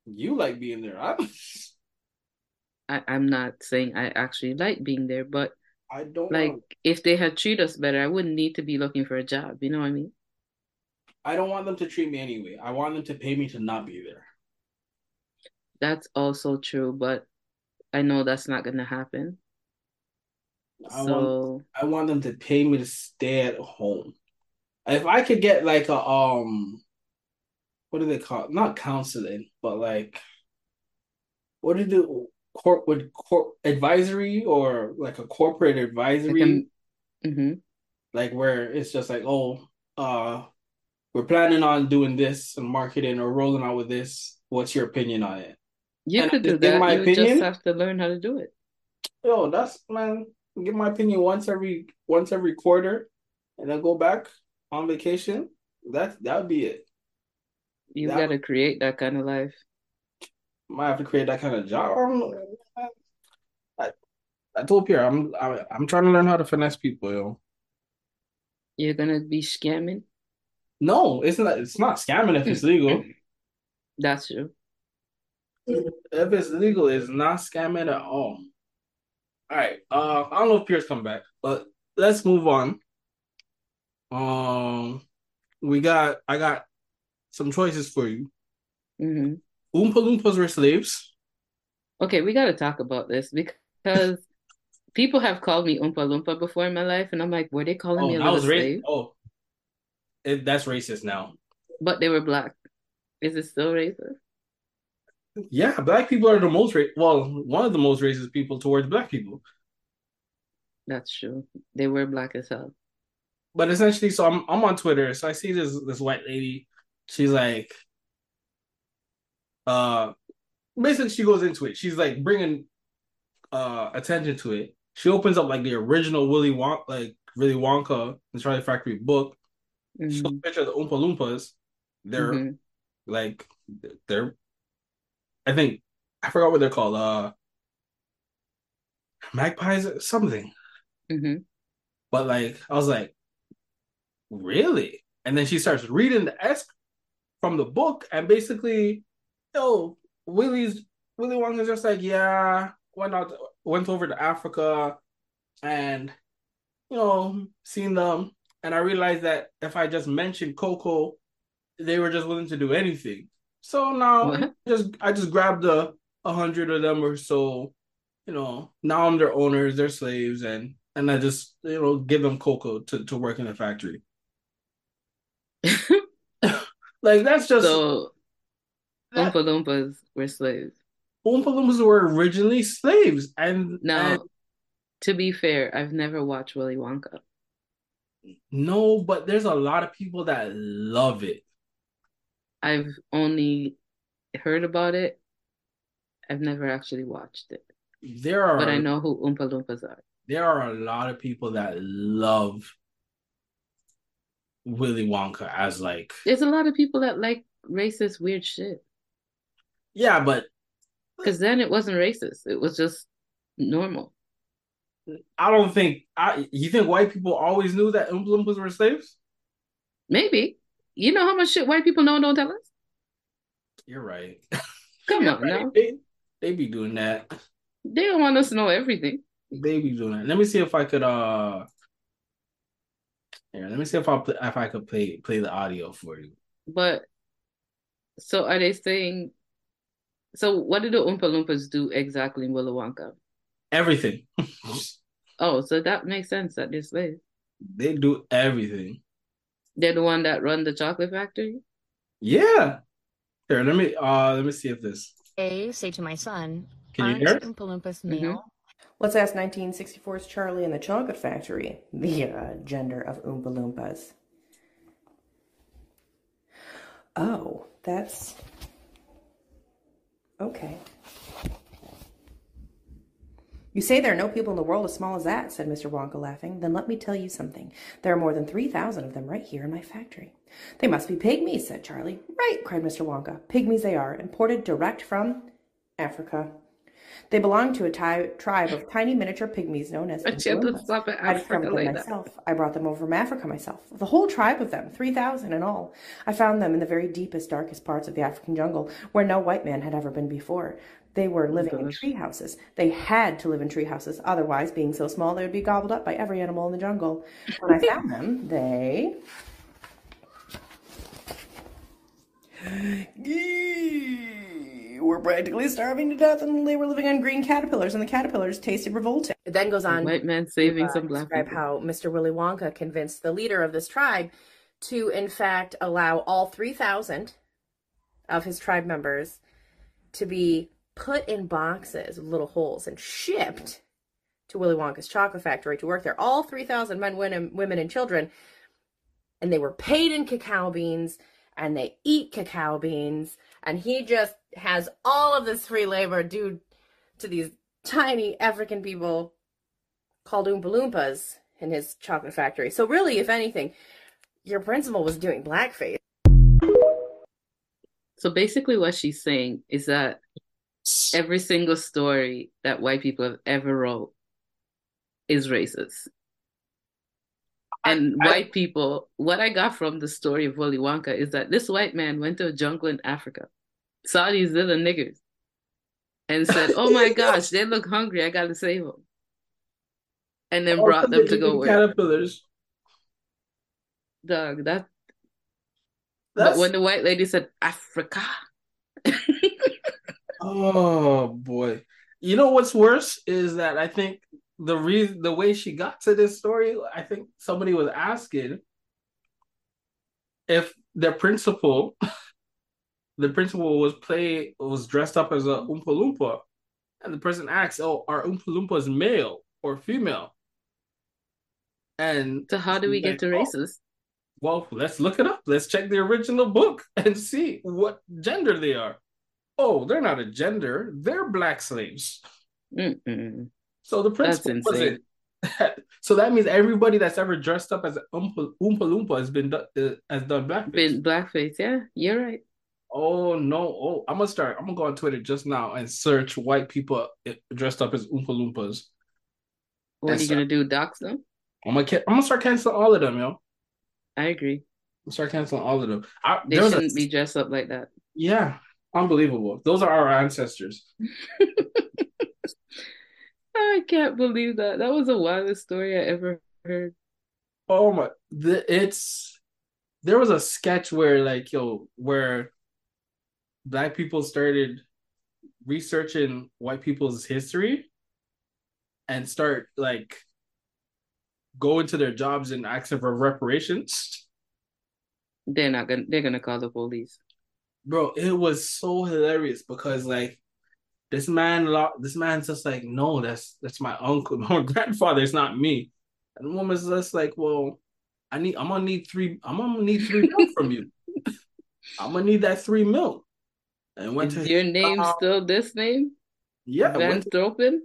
S1: You like being there. I,
S3: I I'm not saying I actually like being there, but
S1: I don't
S3: like
S1: want,
S3: if they had treated us better, I wouldn't need to be looking for a job. You know what I mean?
S1: I don't want them to treat me anyway. I want them to pay me to not be there.
S3: That's also true, but I know that's not gonna happen.
S1: I
S3: So
S1: want I want them to pay me to stay at home. If I could get like a um what do they call it? Not counseling, but like what do the do corp advisory or like a corporate
S3: like
S1: advisory
S3: a, hmm
S1: like where it's just like oh uh we're planning on doing this and marketing or rolling out with this. What's your opinion on it?
S3: You
S1: And
S3: could do that.
S1: my
S3: You just have to learn how to do it.
S1: Yo, that's man, give my opinion once every once every quarter and then go back on vacation. That that would be it.
S3: You
S1: That
S3: gotta create that kind of life.
S1: might have to create that kind of job. I. I, I told Pierre I'm I, I'm trying to learn how to finesse people, yo.
S3: You're gonna be scamming.
S1: No, it's not it's not scamming if it's legal.
S3: That's true.
S1: If it's legal, it's not scamming at all. All right. Uh I don't know if Pierce come back, but let's move on. Um we got I got some choices for you.
S3: hmm
S1: Oompa Loompas were slaves.
S3: Okay, we gotta talk about this because people have called me Oompa Loompa before in my life, and I'm like, were they calling
S1: Oh,
S3: me a little slave?
S1: Oh, it, that's racist now.
S3: But they were black. Is it still racist?
S1: Yeah, black people are the most ra- well, one of the most racist people towards black people.
S3: That's true. They were black as hell.
S1: But essentially, so I'm I'm on Twitter, so I see this this white lady. She's like, uh, basically she goes into it. She's like bringing uh attention to it. She opens up like the original Willy Wonka, like Willy Wonka and Charlie Factory book. She shows a picture of the Oompa Loompas. They're
S3: hmm
S1: like they're I think I forgot what they're called. Uh magpies or something.
S3: hmm
S1: But like I was like, really? And then she starts reading the S from the book and basically, yo, Willy's Willy Wonka's just like, yeah, went out went over to Africa and you know, seen them. And I realized that if I just mentioned Coco, they were just willing to do anything. So now
S3: What?
S1: just I just grabbed a a hundred of them or so, you know. Now I'm their owners, they're slaves, and and I just you know give them cocoa to to work in the factory. Like that's just
S3: So
S1: that
S3: Oompa Loompas were slaves.
S1: Oompa Loompas were originally slaves, and and
S3: Now, to be fair, I've never watched Willy Wonka.
S1: no, but there's a lot of people that love it.
S3: I've only heard about it. I've never actually watched it.
S1: There are,
S3: But I know who Oompa Loompas are.
S1: there are a lot of people that love Willy Wonka as like
S3: There's a lot of people that like racist, weird shit.
S1: yeah, but
S3: Because then it wasn't racist. It was just normal.
S1: I don't think I. You think white people always knew that Oompa Loompas were slaves?
S3: Maybe. You know how much shit white people know and don't tell us?
S1: You're right.
S3: Come
S1: You're
S3: on
S1: right.
S3: now.
S1: They they be doing that.
S3: They don't want us to know everything.
S1: They be doing that. Let me see if I could. Uh, here. Let me see if I if I could play play the audio for you.
S3: But so are they saying so what did the Oompa Loompas do exactly in Willy Wonka?
S1: Everything.
S3: Oh, so that makes sense that they're slaves.
S1: they do everything.
S3: They're the one that run the chocolate factory?
S1: Yeah. Here. Let me. Uh. Let me see if this.
S4: A say to my son,
S1: Can you hear it?
S4: Oompa Loompas male? Let's ask 1964's Charlie and the Chocolate Factory the uh, gender of Oompa Loompas. Oh, that's. Okay. You say there are no people in the world as small as that, said Mr. Wonka, laughing. Then let me tell you something. There are more than 3,000 of them right here in my factory. They must be pygmies, said Charlie. Right, cried Mr. Wonka. Pygmies they are, imported direct from Africa. They belong to a tribe of tiny miniature pygmies known as
S3: But you have to stop at
S4: I discovered them myself. I brought them over from Africa myself. The whole tribe of them, 3,000 in all. I found them in the very deepest, darkest parts of the African jungle, where no white man had ever been before. They were living in
S3: gosh.
S4: tree houses. They had to live in tree houses, otherwise, being so small, they would be gobbled up by every animal in the jungle. When I found them, they. were practically starving to death and they were living on green caterpillars and the caterpillars tasted revolting. It then goes on
S3: White man saving
S4: uh,
S3: some black
S4: describe
S3: people.
S4: how Mr. Willy Wonka convinced the leader of this tribe to, in fact, allow all 3,000 of his tribe members to be put in boxes with little holes and shipped to Willy Wonka's chocolate factory to work there. All 3,000 men, women, women, and children. And they were paid in cacao beans and they eat cacao beans. And he just has all of this free labor due to these tiny African people called Oompa Loompas in his chocolate factory. So really, if anything, your principal was doing blackface.
S3: So basically, what she's saying is that every single story that white people have ever wrote is racist. And
S1: I-
S3: white people, what I got from the story of Willy Wonka is that this white man went to a jungle in Africa, saw these little niggers, and said, "Oh my gosh, they look hungry. I gotta save them," and then oh, brought them to go work.
S1: caterpillars.
S3: Dog, that.
S1: That's,
S3: But when the white lady said Africa,
S1: oh boy, you know what's worse is that I think the reason the way she got to this story, I think somebody was asking if the principal, the principal was play was dressed up as a Oompa Loompa, and the person asked, "Oh, are Oompa Loompas male or female?" And
S3: so how do we get to
S1: "Oh,
S3: racist?
S1: Well, let's look it up. Let's check the original book and see what gender they are. Oh, they're not a gender. They're black slaves.
S3: Mm-mm.
S1: So the
S3: insane.
S1: wasn't. so that means everybody that's ever dressed up as Oompa, Oompa Loompa has been uh, has done blackface.
S3: Been blackface, yeah, you're right.
S1: Oh no! Oh, I'm gonna start. I'm gonna go on Twitter just now and search white people uh, dressed up as Oompa Loompas.
S3: What are you gonna do? Dox them?
S1: I'm gonna I'm gonna start canceling all of them, yo.
S3: I agree.
S1: I'm start canceling all of them. I,
S3: They
S1: was a-
S3: shouldn't be dressed up like that.
S1: yeah, unbelievable. Those are our ancestors.
S3: I can't believe that. That was the wildest story I ever heard.
S1: Oh my, the, it's there was a sketch where like yo, where black people started researching white people's history and start like going to their jobs and asking for reparations.
S3: They're not gonna. They're gonna call the police.
S1: Bro, it was so hilarious because like this man, this man's just like, no, that's that's my uncle, my grandfather. It's not me. And the woman's just like, well, I need, I'm gonna need three, I'm gonna need three mil from you. I'm gonna need that three milk. And went
S3: Is
S1: to
S3: your
S1: his
S3: name
S1: job.
S3: still this name?
S1: yeah,
S3: Van Stropen?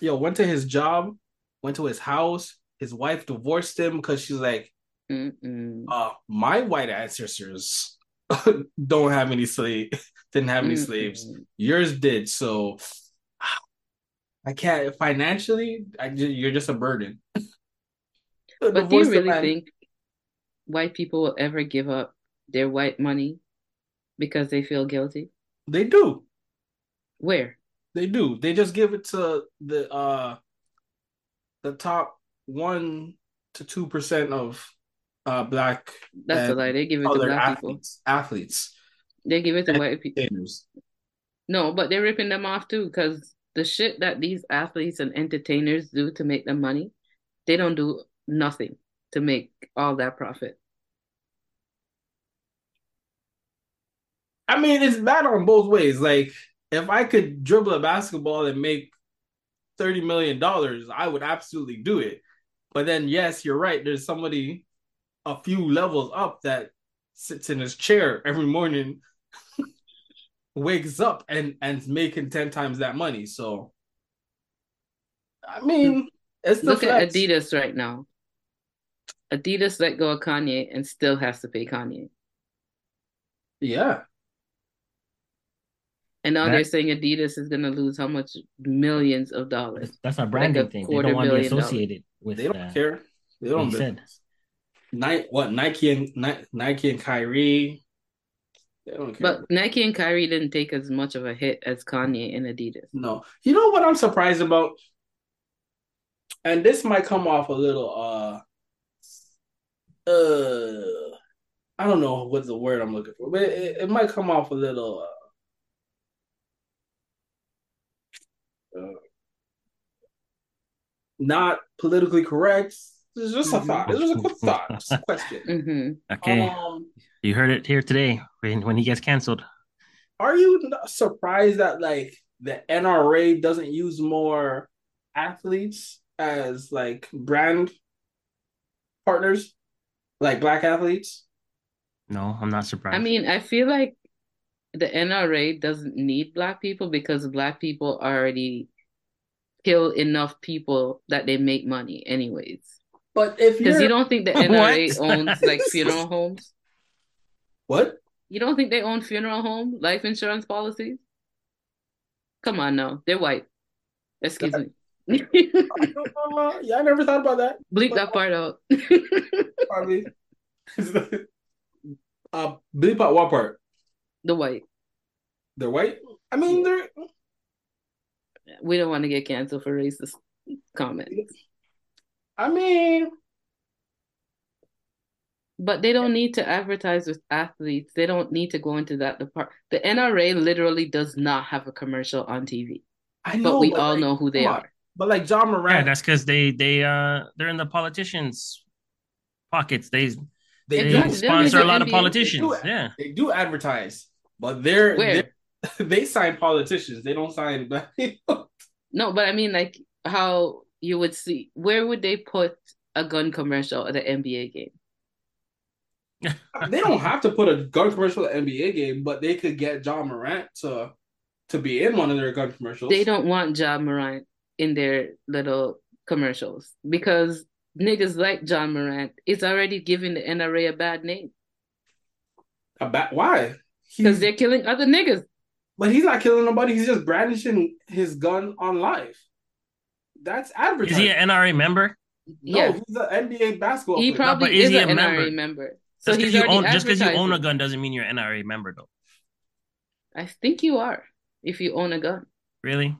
S1: yo, went to his job, went to his house. His wife divorced him because she's like,
S3: Mm-mm.
S1: uh, my white ancestors don't have any slave, didn't have any slaves.
S3: Mm-mm.
S1: Yours did, so I can't financially. I you're just a burden.
S3: But do you really
S1: man.
S3: think white people will ever give up their white money because they feel guilty?
S1: they do?
S3: Where?
S1: They do. They just give it to the uh the top one to two percent of uh black
S3: That's a lie. They give it to black people.
S1: athletes. Athletes.
S3: They give it to white people. No, but they're ripping them off too because the shit that these athletes and entertainers do to make them money, they don't do nothing to make all that profit.
S1: I mean, it's bad on both ways. Like, if I could dribble a basketball and make thirty million dollars, I would absolutely do it. But then, yes, you're right. There's somebody a few levels up that sits in his chair every morning, wakes up and and's making ten times that money. So, I mean, it's the
S3: Look at. Adidas right now. Adidas let go of Kanye and still has to pay Kanye.
S1: Yeah,
S3: And now
S2: That-
S3: they're saying Adidas is going to lose how much millions of dollars.
S2: That's, that's a branding
S3: a
S2: thing. They don't want to be
S3: billion dollars.
S2: associated with
S1: they don't
S2: that.
S1: care. They don't.
S2: he said.
S1: Nike, what Nike and Ni- Nike and Kyrie. They don't care.
S3: But Nike and Kyrie didn't take as much of a hit as Kanye and Adidas.
S1: No. You know what I'm surprised about? And this might come off a little uh uh I don't know what's the word I'm looking for, but it, it might come off a little uh, uh not politically correct. It's just a thought. It's just a quick thought. Just a question.
S3: hmm
S2: Okay,
S1: Um
S2: you heard it here today when when he gets canceled.
S1: are you not surprised that like the NRA doesn't use more athletes as like brand partners, like black athletes?
S2: No, I'm not surprised.
S3: I mean, I feel like the NRA doesn't need black people because black people already kill enough people that they make money anyways.
S1: But if
S3: Because
S1: you're
S3: don't think the NRA
S2: What?
S3: owns like funeral homes?
S1: what?
S3: You don't think they own funeral home life insurance policies? Come on now, they're white. Excuse me.
S1: Uh, yeah, I never thought about that.
S3: Bleep that part out.
S1: Probably. uh, bleep out what part?
S3: the white.
S1: They're white. I mean, they're
S3: We don't want to get canceled for racist comments.
S1: I mean,
S3: But they don't need to advertise with athletes. They don't need to go into that department. The NRA literally does not have a commercial on TV,
S1: I know,
S3: but we all
S1: like,
S3: know who they are.
S1: But like John
S2: yeah,
S1: Morant,
S2: that's because they they uh they're in the politicians' pockets. They
S1: they,
S2: they
S1: do,
S2: sponsor a lot
S3: the
S2: of politicians.
S1: They do.
S2: Yeah,
S1: they do advertise, but they're, they're they sign politicians. They don't sign.
S3: No, but I mean, like how you would see, where would they put a gun commercial at an NBA game?
S1: they don't have to put a gun commercial at the NBA game, but they could get John Morant to to be in one of their gun commercials.
S3: They don't want John Morant in their little commercials because niggas like John Morant is already giving the NRA a bad name
S1: A ba- why?
S3: because they're killing other niggas.
S1: but he's not killing nobody. He's just brandishing his gun on live. That's advertising.
S2: is he an NRA member?
S1: no,
S3: Yeah.
S1: he's an NBA basketball
S3: He
S1: player.
S3: probably
S2: but is
S3: is,
S2: he
S3: an
S2: a
S3: NRA
S2: member?
S3: member. So
S2: Just
S3: he's
S2: because you own just because you own a gun doesn't mean you're an NRA member, though.
S3: I think you are if you own a gun.
S2: Really?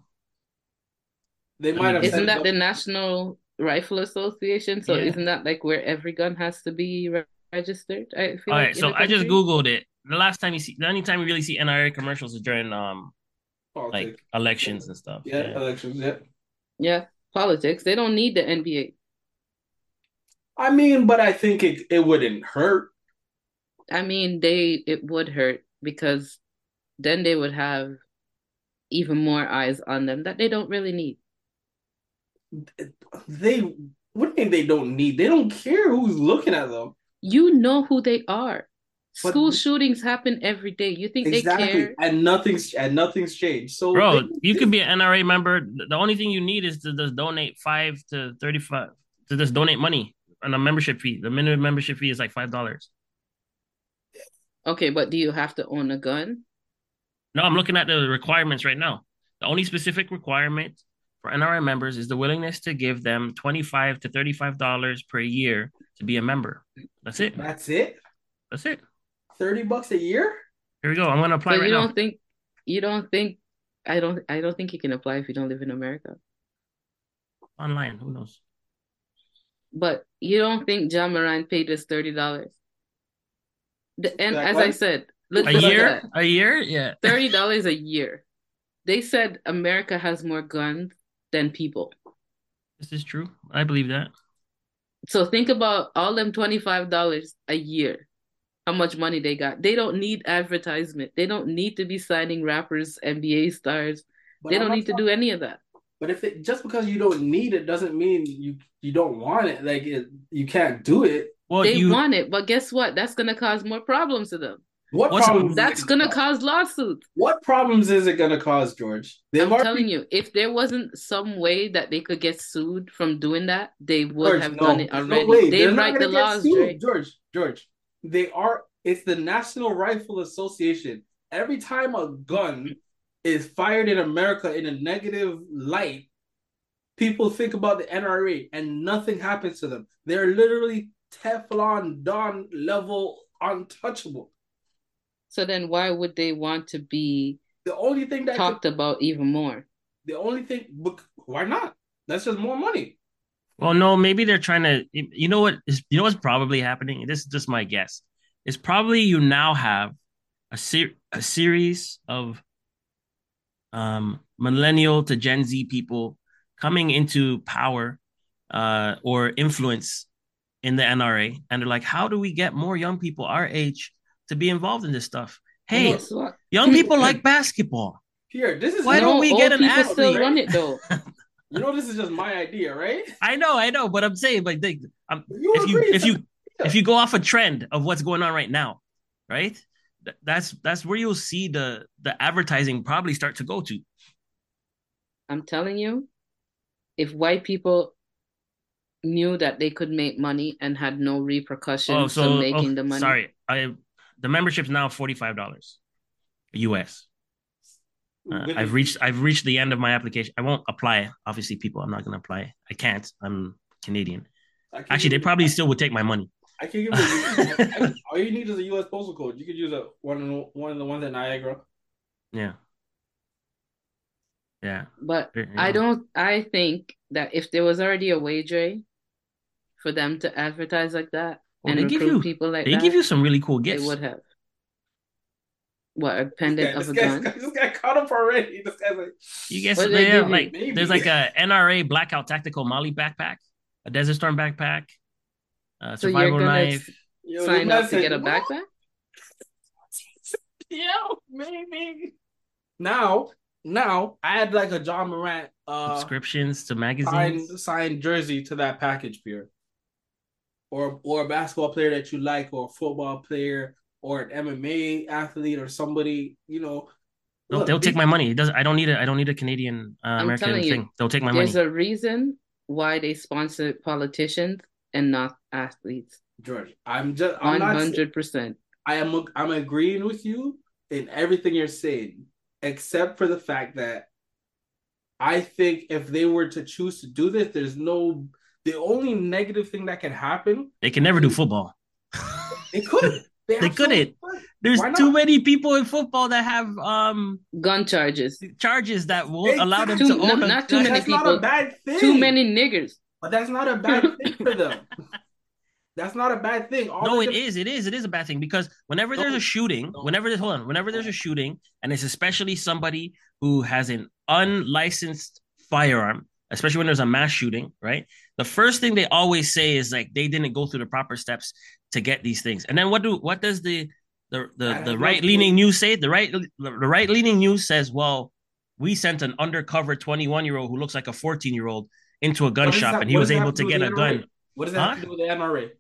S1: They might have
S2: Isn't
S3: Isn't that
S1: no-
S3: the National Rifle Association? So
S2: Yeah.
S3: isn't that like where every gun has to be re- registered? I feel
S2: All
S3: like
S2: right, so I just googled it. The last time you see, the only time you really see NRA commercials is during um like elections and stuff.
S1: yeah,
S2: Yeah.
S1: elections. Yeah.
S3: Yeah, politics. They don't need the NBA.
S1: I mean, but I think it it wouldn't hurt.
S3: I mean, they it would hurt because then they would have even more eyes on them that they don't really need.
S1: They what do you mean they don't need? They don't care who's looking at them.
S3: You know who they are.
S1: But-
S3: School shootings happen every day. You think they
S1: Exactly,
S3: care?
S1: and nothing's and nothing's changed. So
S2: Bro,
S1: they-
S2: you can be an NRA member. The only thing you need is to just donate five to thirty-five to just donate money on a membership fee. The minimum membership fee is like five dollars.
S3: Okay, but do you have to own a gun?
S2: No, I'm looking at the requirements right now. The only specific requirement for NRA members is the willingness to give them twenty-five to thirty-five dollars per year to be a member. That's it.
S1: That's it.
S2: That's it.
S1: Thirty bucks a year.
S2: Here we go. I'm gonna apply
S3: So
S2: right
S3: you
S2: now.
S3: don't think you don't think I don't I don't think you can apply if you don't live in America.
S2: Online. Who knows?
S3: But you don't think John Morant paid us thirty dollars? The and
S1: Like
S3: as
S1: what?
S3: I said, let's
S2: A year?
S3: that.
S2: A year? Yeah.
S3: Thirty dollars a year. They said America has more guns than people.
S2: This is true. I believe that.
S3: So think about all them twenty five dollars a year. How much money they got? They don't need advertisement. They don't need to be signing rappers, NBA stars.
S1: But
S3: they
S1: I'm
S3: don't
S1: not
S3: need to do any of that.
S1: But if it just because you don't need it doesn't mean you you don't want it. Like it, you can't do it.
S2: Well,
S3: they
S2: you
S3: want it, but guess what? That's gonna cause more problems to them.
S1: What
S2: What's-
S1: problems? is
S3: That's
S1: it
S3: gonna
S1: cause?
S3: cause lawsuits.
S1: What problems is it gonna cause, George? They've
S3: I'm
S1: already-
S3: telling you, if there wasn't some way that they could get sued from doing that, they would
S1: George,
S3: have
S1: no,
S3: done it
S1: there's no
S3: already. they
S1: They're
S3: write the laws,
S1: sued, George, George. They are. It's the National Rifle Association. Every time a gun is fired in America in a negative light, people think about the NRA and nothing happens to them. They're literally Teflon Don level untouchable.
S3: So then why would they want to be
S1: The only thing that could,
S3: talked about even more?
S1: the only thing why not? That's just more money.
S2: Well, no, maybe they're trying to. You know what is? You know what's probably happening? This is just my guess. It's probably you now have a ser- a series of um millennial to Gen Z people coming into power uh or influence in the NRA, and they're like, how do we get more young people our age to be involved in this stuff? Hey, young people like basketball.
S1: Here, this is
S2: Why
S3: No,
S2: don't we get an
S3: people still
S2: athlete?
S3: run it though.
S1: You know, this is just my idea, right?
S2: I know, I know, but I'm saying, like, they, I'm,
S1: You
S2: if you
S1: agree,
S2: if you
S1: yeah.
S2: if you go off a trend of what's going on right now, right? th- That's that's where you'll see the the advertising probably start to go to.
S3: I'm telling you, if white people knew that they could make money and had no repercussions
S2: Oh, so
S3: for making
S2: oh,
S3: the money,
S2: sorry, I the membership's now forty five dollars, US. Uh, I've reached I've reached the end of my application. I won't apply. Obviously, people, I'm not gonna apply. I can't. I'm Canadian.
S1: Can
S2: Actually, they
S1: give you-
S2: probably still would take my money.
S1: I can give you. I- all you need is a U.S. postal code. You could use a one of the, one of the ones at Niagara.
S2: Yeah. Yeah.
S3: but
S2: There you
S3: I don't. I think that if there was already a wage rate for them to advertise like that
S2: Well,
S3: and
S2: they give you
S3: people like
S2: they
S3: that,
S2: give you some really cool
S3: they
S2: gifts.
S3: would have. What a
S1: This
S3: pendant
S1: guy,
S3: of
S1: this,
S3: a
S1: guy's,
S3: gun?
S1: this guy caught up already. This guy's like,
S2: You guess
S3: What do they
S2: yeah,
S3: give you?
S2: like
S1: Maybe.
S2: there's like a NRA blackout tactical MOLLE backpack, a Desert Storm backpack, a
S3: So you're
S2: survival
S3: gonna
S2: knife.
S1: yo,
S3: sign
S1: this
S3: up to get a backpack?
S1: Yeah, maybe. Now, now I had like a John Morant uh
S2: subscriptions to
S1: signed
S2: magazines.
S1: signed jersey to that package, Pierre. Or or a basketball player that you like, or a football player, or an MMA athlete, or somebody you know.
S2: They'll,
S1: Look,
S2: they'll take
S1: these-
S2: my money. It does. I don't need a. I don't need a Canadian uh, American
S3: telling you,
S2: thing. They'll take my money.
S3: There's a reason why they sponsor politicians and not athletes.
S1: George. I'm just I'm not
S3: hundred percent.
S1: I am I'm agreeing with you in everything you're saying, except for the fact that I think if they were to choose to do this, there's no the only negative thing that can happen.
S2: They can never do football.
S1: They could. They,
S2: They
S1: absolutely could.
S2: There's too many people in football that have um
S3: Gun charges.
S2: charges that won't allow them
S3: Too-
S2: to
S3: no,
S2: own a
S3: not too many
S1: That's not
S3: people-
S1: a bad thing.
S3: Too many niggers.
S1: but that's not a bad thing for them. That's not a bad thing. All
S2: No,
S1: they
S2: it
S1: can-
S2: is. It is. It is a bad thing because whenever there's a shooting, whenever there's hold on, whenever there's a shooting, and it's especially somebody who has an unlicensed firearm, especially when there's a mass shooting, right? The first thing they always say is like they didn't go through the proper steps to get these things. And then what do what does the the the, the right leaning news say? The right the right leaning news says, well, we sent an undercover 21 year old who looks like a 14 year old into a gun
S1: What
S2: shop
S1: that-
S2: and he was able to get a
S1: NRA?
S2: gun
S1: What does that have to do with the NRA?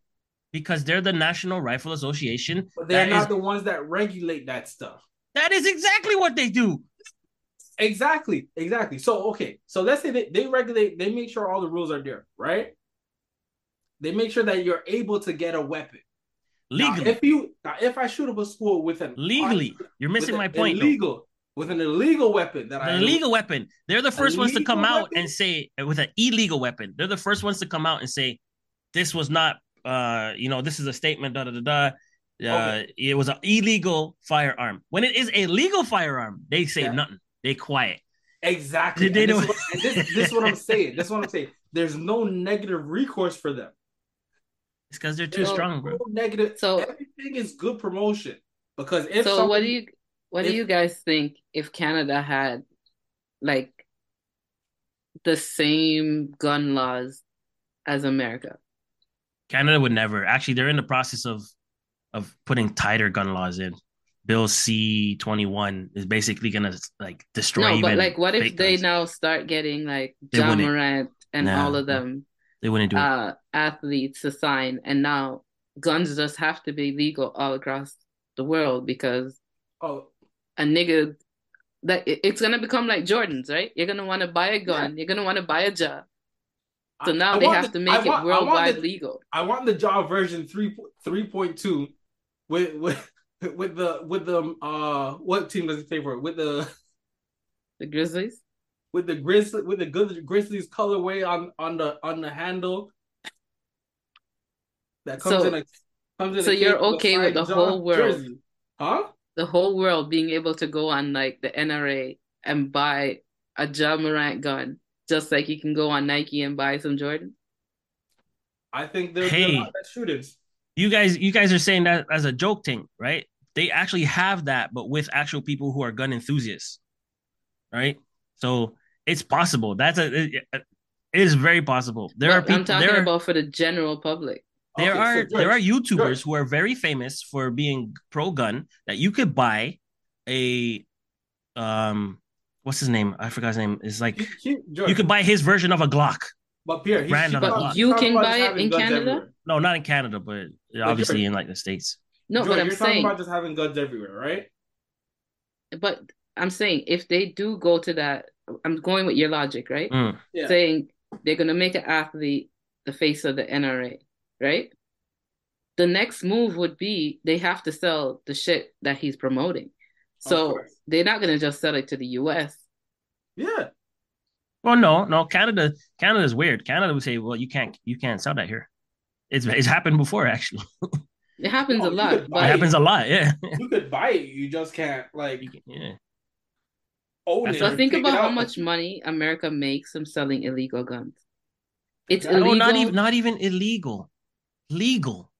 S2: because they're the National Rifle Association.
S1: But they're not
S2: is-
S1: the ones that regulate that stuff.
S2: That is exactly what they do.
S1: Exactly, exactly. So okay, so let's say they, they regulate, they make sure all the rules are there, right? They make sure that you're able to get a weapon. Now,
S2: Legally.
S1: if you now, if I shoot up a school with an
S2: legally. You're missing my point. though.
S1: Illegal with an illegal weapon that I
S2: The illegal weapon. They're the first ones to come
S1: illegal
S2: out and say with an illegal weapon. They're the first ones to come out and say this was not uh you know this is a statement da da da da. Uh, it was an illegal firearm. When it is a legal firearm, they say
S1: Yeah.
S2: nothing. They quiet.
S1: exactly.
S2: They
S1: And this, is what- this, this is what I'm saying. This is what I'm saying. There's no negative recourse for them.
S2: It's because they're too
S1: There's
S2: strong, bro.
S1: no negative.
S3: So-
S1: everything is good promotion because if
S3: so what do you what
S1: if-
S3: do you guys think if Canada had like the same gun laws as America?
S2: Canada would never. Actually, they're in the process of of putting tighter gun laws in. Bill C twenty one is basically gonna like destroy.
S3: No, but
S2: even
S3: like, what if they
S2: guns.
S3: now start getting like
S2: They
S3: John. Morant and
S2: Nah,
S3: all of them
S2: They wouldn't do it.
S3: Uh, athletes to sign, and now guns just have to be legal all across the world because
S1: Oh,
S3: a nigga that it's gonna become like Jordans, right? You're gonna want to buy a gun, you're gonna want to buy a job. So now
S1: I
S3: they have
S1: the-
S3: to make
S1: want-
S3: it worldwide
S1: the-
S3: legal.
S1: I want the job version three three point two with with with the with the uh what team does he play for? With the
S3: The Grizzlies.
S1: with the Grizzly with the good Grizzlies colorway on on the on the handle that comes
S3: So-
S1: in a comes in.
S3: so
S1: a
S3: you're okay with the
S1: jaw
S3: whole world?
S1: jersey. huh?
S3: The whole world being able to go on like the NRA and buy a John Morant gun, just like you can go on Nike and buy some Jordan.
S1: I think there'll be
S2: Hey.
S1: a lot of shootings.
S2: you guys you guys are saying that as a joke thing, right? They actually have that, but with actual people who are gun enthusiasts, right? So it's possible. That's a it, it is very possible. There
S3: But
S2: are people.
S3: I'm talking
S2: There,
S3: about for the general public.
S2: There
S1: Okay,
S2: are
S1: George,
S2: there are YouTubers
S1: George.
S2: who are very famous for being pro gun that you could buy a um what's his name? I forgot his name. It's like
S1: he- he-
S2: you could buy his version of a Glock.
S1: but Pierre, he's,
S2: brand
S1: he's
S2: on a
S1: talking-
S2: block.
S1: he's
S3: You can buy it in Canada?
S1: everywhere.
S2: No, not in Canada, but obviously
S1: George-
S2: in like the states.
S3: No,
S1: George,
S3: but I'm
S1: you're talking
S3: saying,
S1: about just having guns everywhere, right?
S3: but I'm saying if they do go to that, I'm going with your logic, right?
S2: Mm.
S1: Yeah.
S3: Saying they're gonna make an athlete the face of the NRA, right? The next move would be they have to sell the shit that he's promoting. So they're not gonna just sell it to the US.
S1: Yeah.
S2: Well, no, no. Canada, Canada's weird. Canada would say, "Well, you can't, you can't sell that here." It's it's happened before, actually.
S3: It happens
S1: No,
S3: a lot,
S1: could
S2: It happens a lot. Yeah,
S1: You could buy it, you just can't like
S2: can- yeah.
S1: own it.
S3: so think
S1: take it
S3: about how much money America makes from selling illegal guns. It's
S1: No, oh,
S2: No,
S3: illegal.
S2: not even, not even illegal. Legal.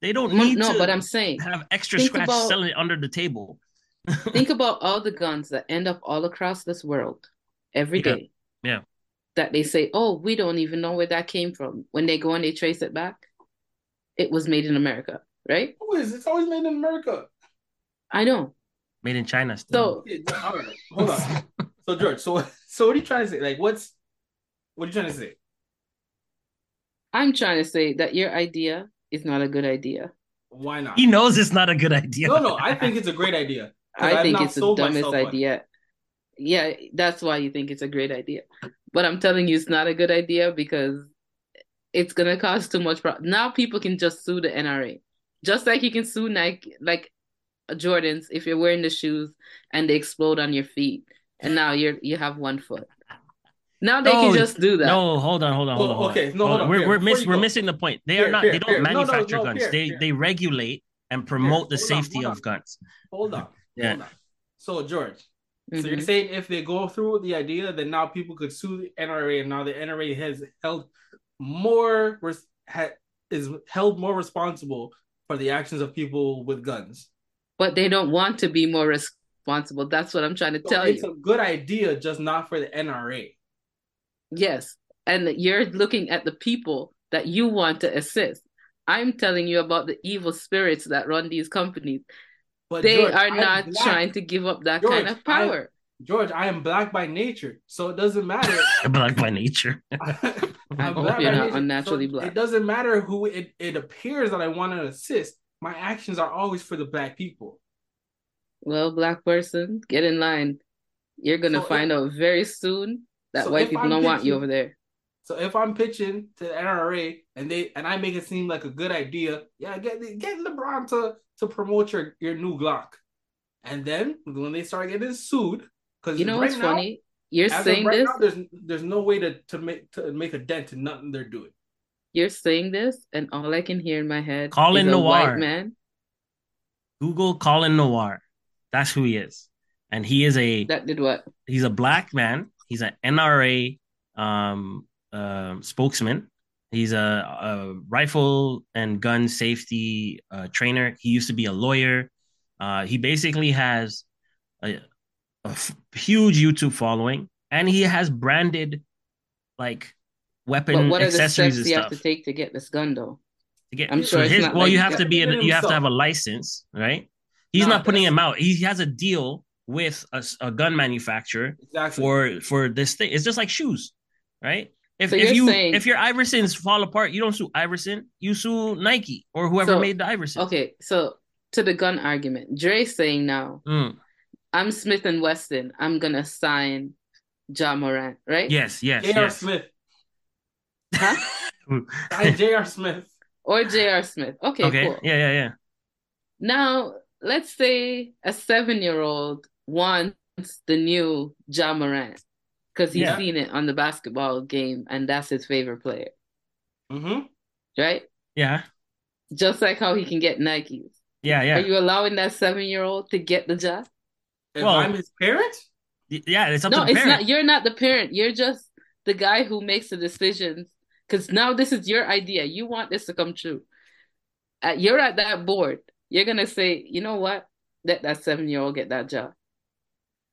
S2: They don't
S3: No,
S2: need
S3: no,
S2: to
S3: but I'm saying
S2: have extra
S3: think
S2: scratch
S3: about-
S2: selling it under the table.
S3: think about all the guns that end up all across this world every
S2: Yeah.
S3: day.
S2: Yeah.
S3: That they say, oh, we don't even know where that came from. When they go and they trace it back, it was made in America, right?
S1: Always, it's always made in America.
S3: I know.
S2: Made in China. Still.
S3: So
S1: Yeah, all right, hold on. So George, so so what are you trying to say? Like, what's what are you trying to say?
S3: I'm trying to say that your idea is not a good idea.
S1: Why not?
S2: he knows it's not a good idea.
S1: No, no, I think it's a great idea.
S3: I think it's the
S1: sold
S3: dumbest
S1: myself one.
S3: idea. Yeah, that's why you think it's a great idea. But I'm telling you, it's not a good idea because it's gonna cause too much problem. Now people can just sue the NRA, just like you can sue Nike, like Jordans, if you're wearing the shoes and they explode on your feet, and now you're you have one foot. Now they
S2: No,
S3: can just do that.
S2: No, hold on, hold on, hold on. Hold on.
S1: okay, no,
S2: Hold
S1: hold
S2: on.
S1: on,
S2: We're
S1: Pierre,
S2: we're miss, we're missing the point. They
S1: Pierre,
S2: are not.
S1: Pierre,
S2: they don't
S1: Pierre, no, no,
S2: manufacture
S1: no,
S2: guns.
S1: Pierre,
S2: they
S1: Pierre.
S2: they regulate and promote the
S1: hold on,
S2: safety of
S1: on.
S2: guns.
S1: Hold on.
S2: Yeah.
S1: Hold on. So George, so you're
S3: Mhm.
S1: saying if they go through with the idea that now people could sue the NRA and now the NRA has held more res- ha, is held more responsible for the actions of people with guns.
S3: But they don't want to be more responsible. That's what I'm trying to
S1: So
S3: tell
S1: it's
S3: you.
S1: It's a good idea, just not for the NRA.
S3: Yes. And you're looking at the people that you want to assist. I'm telling you about the evil spirits that run these companies.
S1: But
S3: They
S1: George,
S3: are
S1: I'm
S3: not trying to give up that
S1: George,
S3: kind of power.
S1: George, I am black by nature, so it doesn't matter.
S2: Black by nature.
S1: I'm
S3: hope
S1: black
S3: you're
S1: by
S3: not
S1: nature,
S3: unnaturally
S1: so
S3: black.
S1: It doesn't matter who it, it appears that I want to assist. My actions are always for the black people.
S3: Well, black person, get in line. You're gonna
S1: So if-
S3: find out very soon that
S1: so
S3: white people
S1: I'm
S3: don't want you over there.
S1: So if I'm pitching to the NRA and they and I make it seem like a good idea, yeah, get get LeBron to to promote your your new Glock, and then when they start getting sued, because
S3: You know
S1: right
S3: what's
S1: now,
S3: funny? You're saying
S1: right
S3: this,
S1: now, there's there's no way to to make to make a dent in nothing they're doing.
S3: you're saying this, and all I can hear in my head
S2: Colin
S3: is a
S2: Noir.
S3: white man
S2: Google Colion Noir. That's who he is, and he is a
S3: that did what?
S2: he's a black man. He's an NRA um, um spokesman. He's a, a rifle and gun safety uh, trainer. He used to be a lawyer. Uh, he basically has a, a f- huge YouTube following, and he has branded like weapon
S3: But what are the steps you
S2: stuff.
S3: have to take to get this gun though?
S2: To get
S3: I'm sure
S2: so his well,
S3: like
S2: you have to be in, you have to have a license, right? He's
S1: No,
S2: not putting him out. He has a deal with a gun manufacturer
S1: Exactly.
S2: for for this thing. It's just like shoes, right? If,
S3: So
S2: if
S3: you're
S2: you
S3: saying-
S2: if your Iversons fall apart, you don't sue Iverson, you sue Nike or whoever
S3: So,
S2: made the Iverson.
S3: Okay, so to the gun argument, Dre's saying now,
S2: Mm,
S3: I'm Smith and Wesson. I'm gonna sign John Morant, right?
S2: yes, yes,
S1: J.R.
S2: yes.
S1: Smith.
S3: Huh?
S1: Sign J.R. Smith.
S3: Or J.R. Smith. Okay,
S2: okay,
S3: cool.
S2: yeah, yeah, yeah.
S3: Now, let's say a seven-year-old wants the new John Morant because he's
S2: Yeah.
S3: seen it on the basketball game and that's his favorite player,
S1: Mm-hmm.
S3: right?
S2: Yeah,
S3: Just like how he can get Nikes.
S2: yeah, yeah.
S3: Are you allowing that seven-year-old to get the job?
S1: If
S2: Well,
S1: I'm his parent,
S2: Yeah, it's up
S3: No,
S2: to the
S3: it's
S2: parent.
S3: not. You're not the parent. You're just the guy who makes the decisions. Because now this is your idea. You want this to come true. Uh, you're at that board. You're gonna say, you know what? Let that seven-year-old get that job.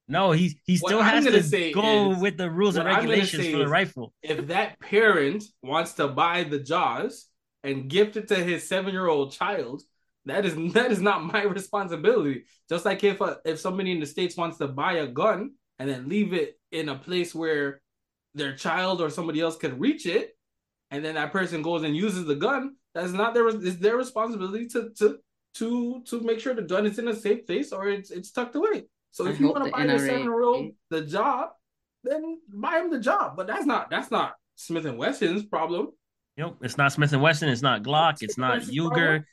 S2: No, he he still
S1: I'm
S2: has
S1: gonna say
S2: go
S1: is-
S2: with the rules and
S1: what
S2: regulations for the rifle.
S1: if that parent wants to buy the Jaws and gift it to his seven-year-old child, that is that is not my responsibility. Just like if uh, if somebody in the states wants to buy a gun and then leave it in a place where their child or somebody else can reach it, and then that person goes and uses the gun, that's not their it's their responsibility to to to to make sure the gun is in a safe place or it's it's tucked away. So
S3: I
S1: if you want to buy your
S3: NRA
S1: seven-year-old the job, then buy him the job. But that's not that's not Smith and Wesson's problem.
S2: Yep, it's not Smith and Wesson. It's not Glock. It's not
S1: Ruger.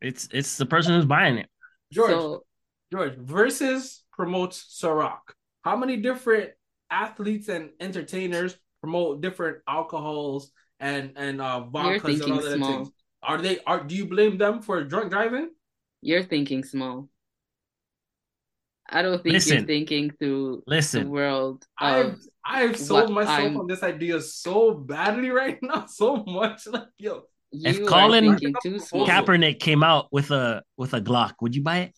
S2: It's it's the person who's buying it.
S1: George,
S3: So
S1: George versus promotes Ciroc. How many different athletes and entertainers promote different alcohols and and uh
S3: you're
S1: vodkas and
S3: thinking
S1: all that
S3: small.
S1: things? Are they are do you blame them for drunk driving?
S3: You're thinking small. I don't think
S2: Listen.
S3: you're thinking through the
S2: Listen,
S3: world
S1: I've I've sold myself
S3: I'm-
S1: on this idea so badly right now, so much. Like yo,
S2: If Colin
S3: thinking too small.
S1: Cap-
S2: Kaepernick came out with a with a Glock. Would you buy it?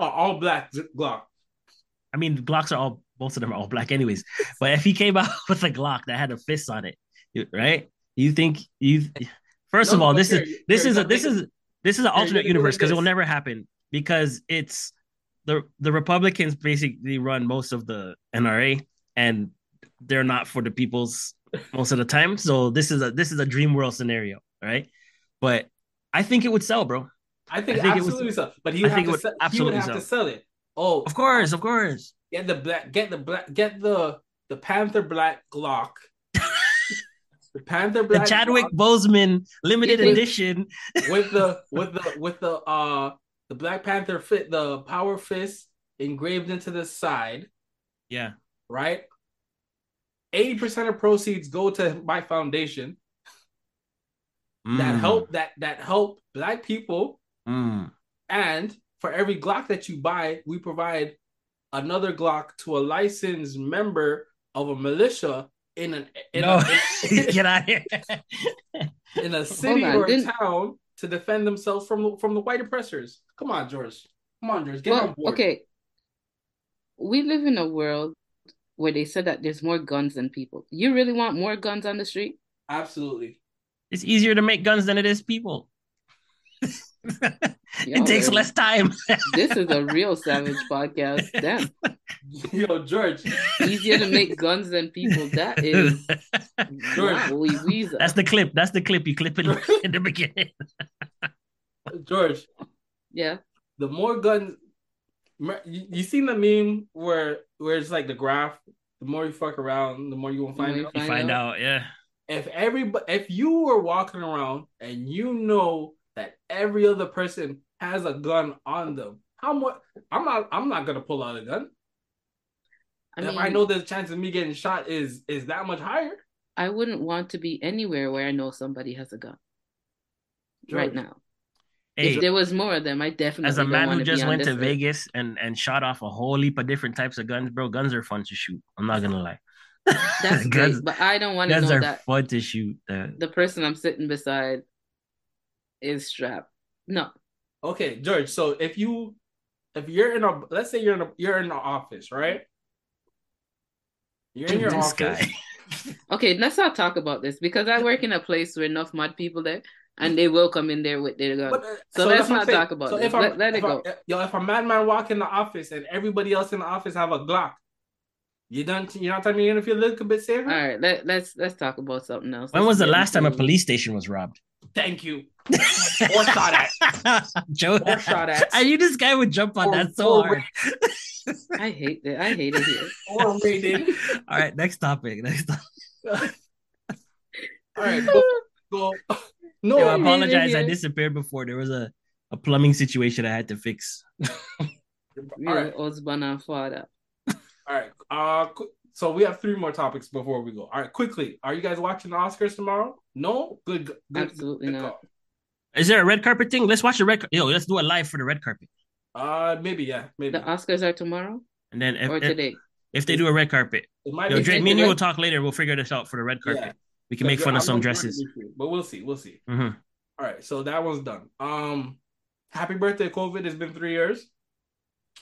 S1: uh, all black Glock.
S2: I mean, Glocks are all most of them are all black, anyways. But if he came out with a Glock that had a fist on it, right? You think you? First of all, this is this is a this is this is an alternate universe because it will never happen because it's the the Republicans basically run most of the NRA and they're not for the people's most of the time. So this is a this is a dream world scenario, right? But I think it would sell, bro.
S1: I think,
S2: I think it would,
S1: absolutely so. But he
S2: I
S1: would have to sell, he would
S2: absolutely
S1: have to
S2: sell.
S1: sell it. Oh,
S2: Of course, of course.
S1: Get the black, get the black, get the the Panther Black Glock. the Panther Black.
S2: The Chadwick Boseman limited
S3: think-
S2: edition.
S1: With the with the with the uh the Black Panther fit the power fist engraved into the side,
S2: Yeah.
S1: right? Eighty percent of proceeds go to my foundation that
S2: Mm,
S1: help that that help black people,
S2: mm.
S1: and for every Glock that you buy, we provide another Glock to a licensed member of a militia in an in
S2: No,
S1: a,
S2: get out here.
S1: in a city or a town to defend themselves from from the white oppressors. Come on, George. Come on, George. Get on
S3: Well,
S1: board.
S3: okay. We live in a world where they said that there's more guns than people. You really want more guns on the street?
S1: Absolutely.
S2: It's easier to make guns than it is people.
S3: Yo,
S2: it takes
S3: man,
S2: less time.
S3: This is a real savage podcast. Damn.
S1: Yo, George.
S3: Easier to make guns than people. That is
S1: George.
S3: Holy Weezer.
S2: That's the clip. That's the clip you clip in, in the beginning.
S1: George,
S3: Yeah.
S1: the more guns you, you seen the meme where where it's like the graph, the more you fuck around, the more you won't find
S3: you
S1: out.
S2: You
S3: Find
S2: find
S3: out.
S2: out, yeah.
S1: if everybody if you were walking around and you know that every other person has a gun on them, how much I'm not I'm not gonna pull out a gun.
S3: I
S1: if
S3: mean,
S1: I know the chance of me getting shot is is that much higher.
S3: I wouldn't want to be anywhere where I know somebody has a gun right now.
S2: Hey,
S3: if there was more of them, I definitely
S2: as a man who just went to
S3: list.
S2: Vegas and and shot off a whole heap of different types of guns, bro, guns are fun to shoot. I'm not gonna lie.
S3: That's
S2: guns,
S3: great, but I don't want to
S2: guns
S3: know
S2: are
S3: that
S2: fun to shoot. Uh,
S3: the person I'm sitting beside is strapped. No,
S1: Okay, George. So if you if you're in a let's say you're in a you're in the office, right? You're in your
S2: this
S1: office.
S2: guy.
S3: okay, let's not talk about this because I work in a place where enough mad people there. and they will come in there with their gun.
S1: But, uh,
S3: So let's
S1: that's
S3: not
S1: I'm saying.
S3: talk about
S1: so
S3: this.
S1: if I'm,
S3: Let- let it
S1: if I'm-
S3: go.
S1: yo, if a madman walk in the office and everybody else in the office have a Glock, you don't. You're not telling me you're gonna feel a little bit safer.
S3: All right, let, let's let's talk about something else.
S2: When
S3: Let's
S2: was the last time a police station was robbed?
S1: Thank you. Or shot at.
S2: Joe,
S1: Or shot at.
S2: I knew this guy would jump on
S1: Or-
S2: that so
S1: or-
S2: hard.
S3: I hate it. I hate it here.
S1: Or raided.
S2: All right, next topic. Next topic.
S1: All right. Go. go. No.
S2: Yo, I apologize. I disappeared before. There was a, a plumbing situation I had to fix.
S1: All right.
S3: husband and father.
S1: All right. Uh, qu- so we have three more topics before we go. All right, quickly. Are you guys watching the Oscars tomorrow? No. Good. good
S3: Absolutely
S1: good
S3: not.
S1: call.
S2: Is there a red carpet thing? Let's watch the red. car- Yo, let's do a live for the red carpet.
S1: Uh, maybe yeah, maybe.
S3: The Oscars are tomorrow
S2: And then if,
S3: or
S2: if,
S3: today.
S2: if they do a red carpet,
S1: it might
S2: yo, Drake, me and you will talk later. We'll figure this out for the red carpet.
S1: Yeah.
S2: We can make fun of some
S1: I'm not
S2: dresses.
S1: but we'll see. We'll see.
S2: hmm
S1: All right, so that one's done. Um, happy birthday, COVID. It's been three years.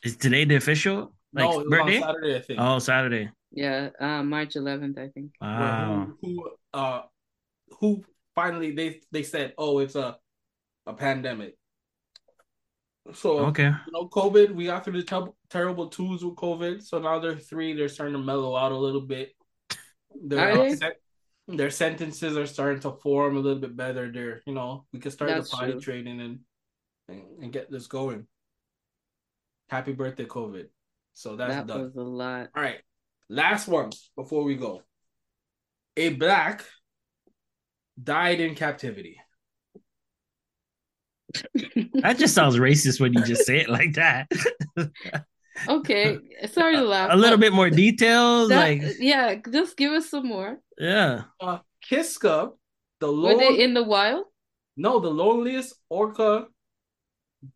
S2: Is today the official like
S1: no, it was
S2: birthday?
S1: on Saturday, I think.
S2: Oh, Saturday.
S3: Yeah, uh, March 11th, I think.
S1: Where
S2: Wow.
S1: Who, who, uh, who finally they they said, oh, it's a a pandemic. So
S2: Okay.
S1: you know, COVID, we got through the ter- terrible twos with COVID. So now they're three. They're starting to mellow out a little bit. Their,
S3: Are they?
S1: sen- their sentences are starting to form a little bit better. They're, you know, we can start
S3: That's
S1: the potty
S3: true.
S1: training and, and and get this going. Happy birthday, COVID. So that's
S3: that
S1: done.
S3: was a lot.
S1: All right. Last one before we go. A black died in captivity.
S2: That just sounds racist when you just say it like that.
S3: Okay, sorry to laugh.
S2: a little bit more details,
S3: that-
S2: like
S3: yeah, just give us some more.
S2: yeah.
S1: Uh, Kiska, the
S3: Were they in the wild?
S1: no, the loneliest orca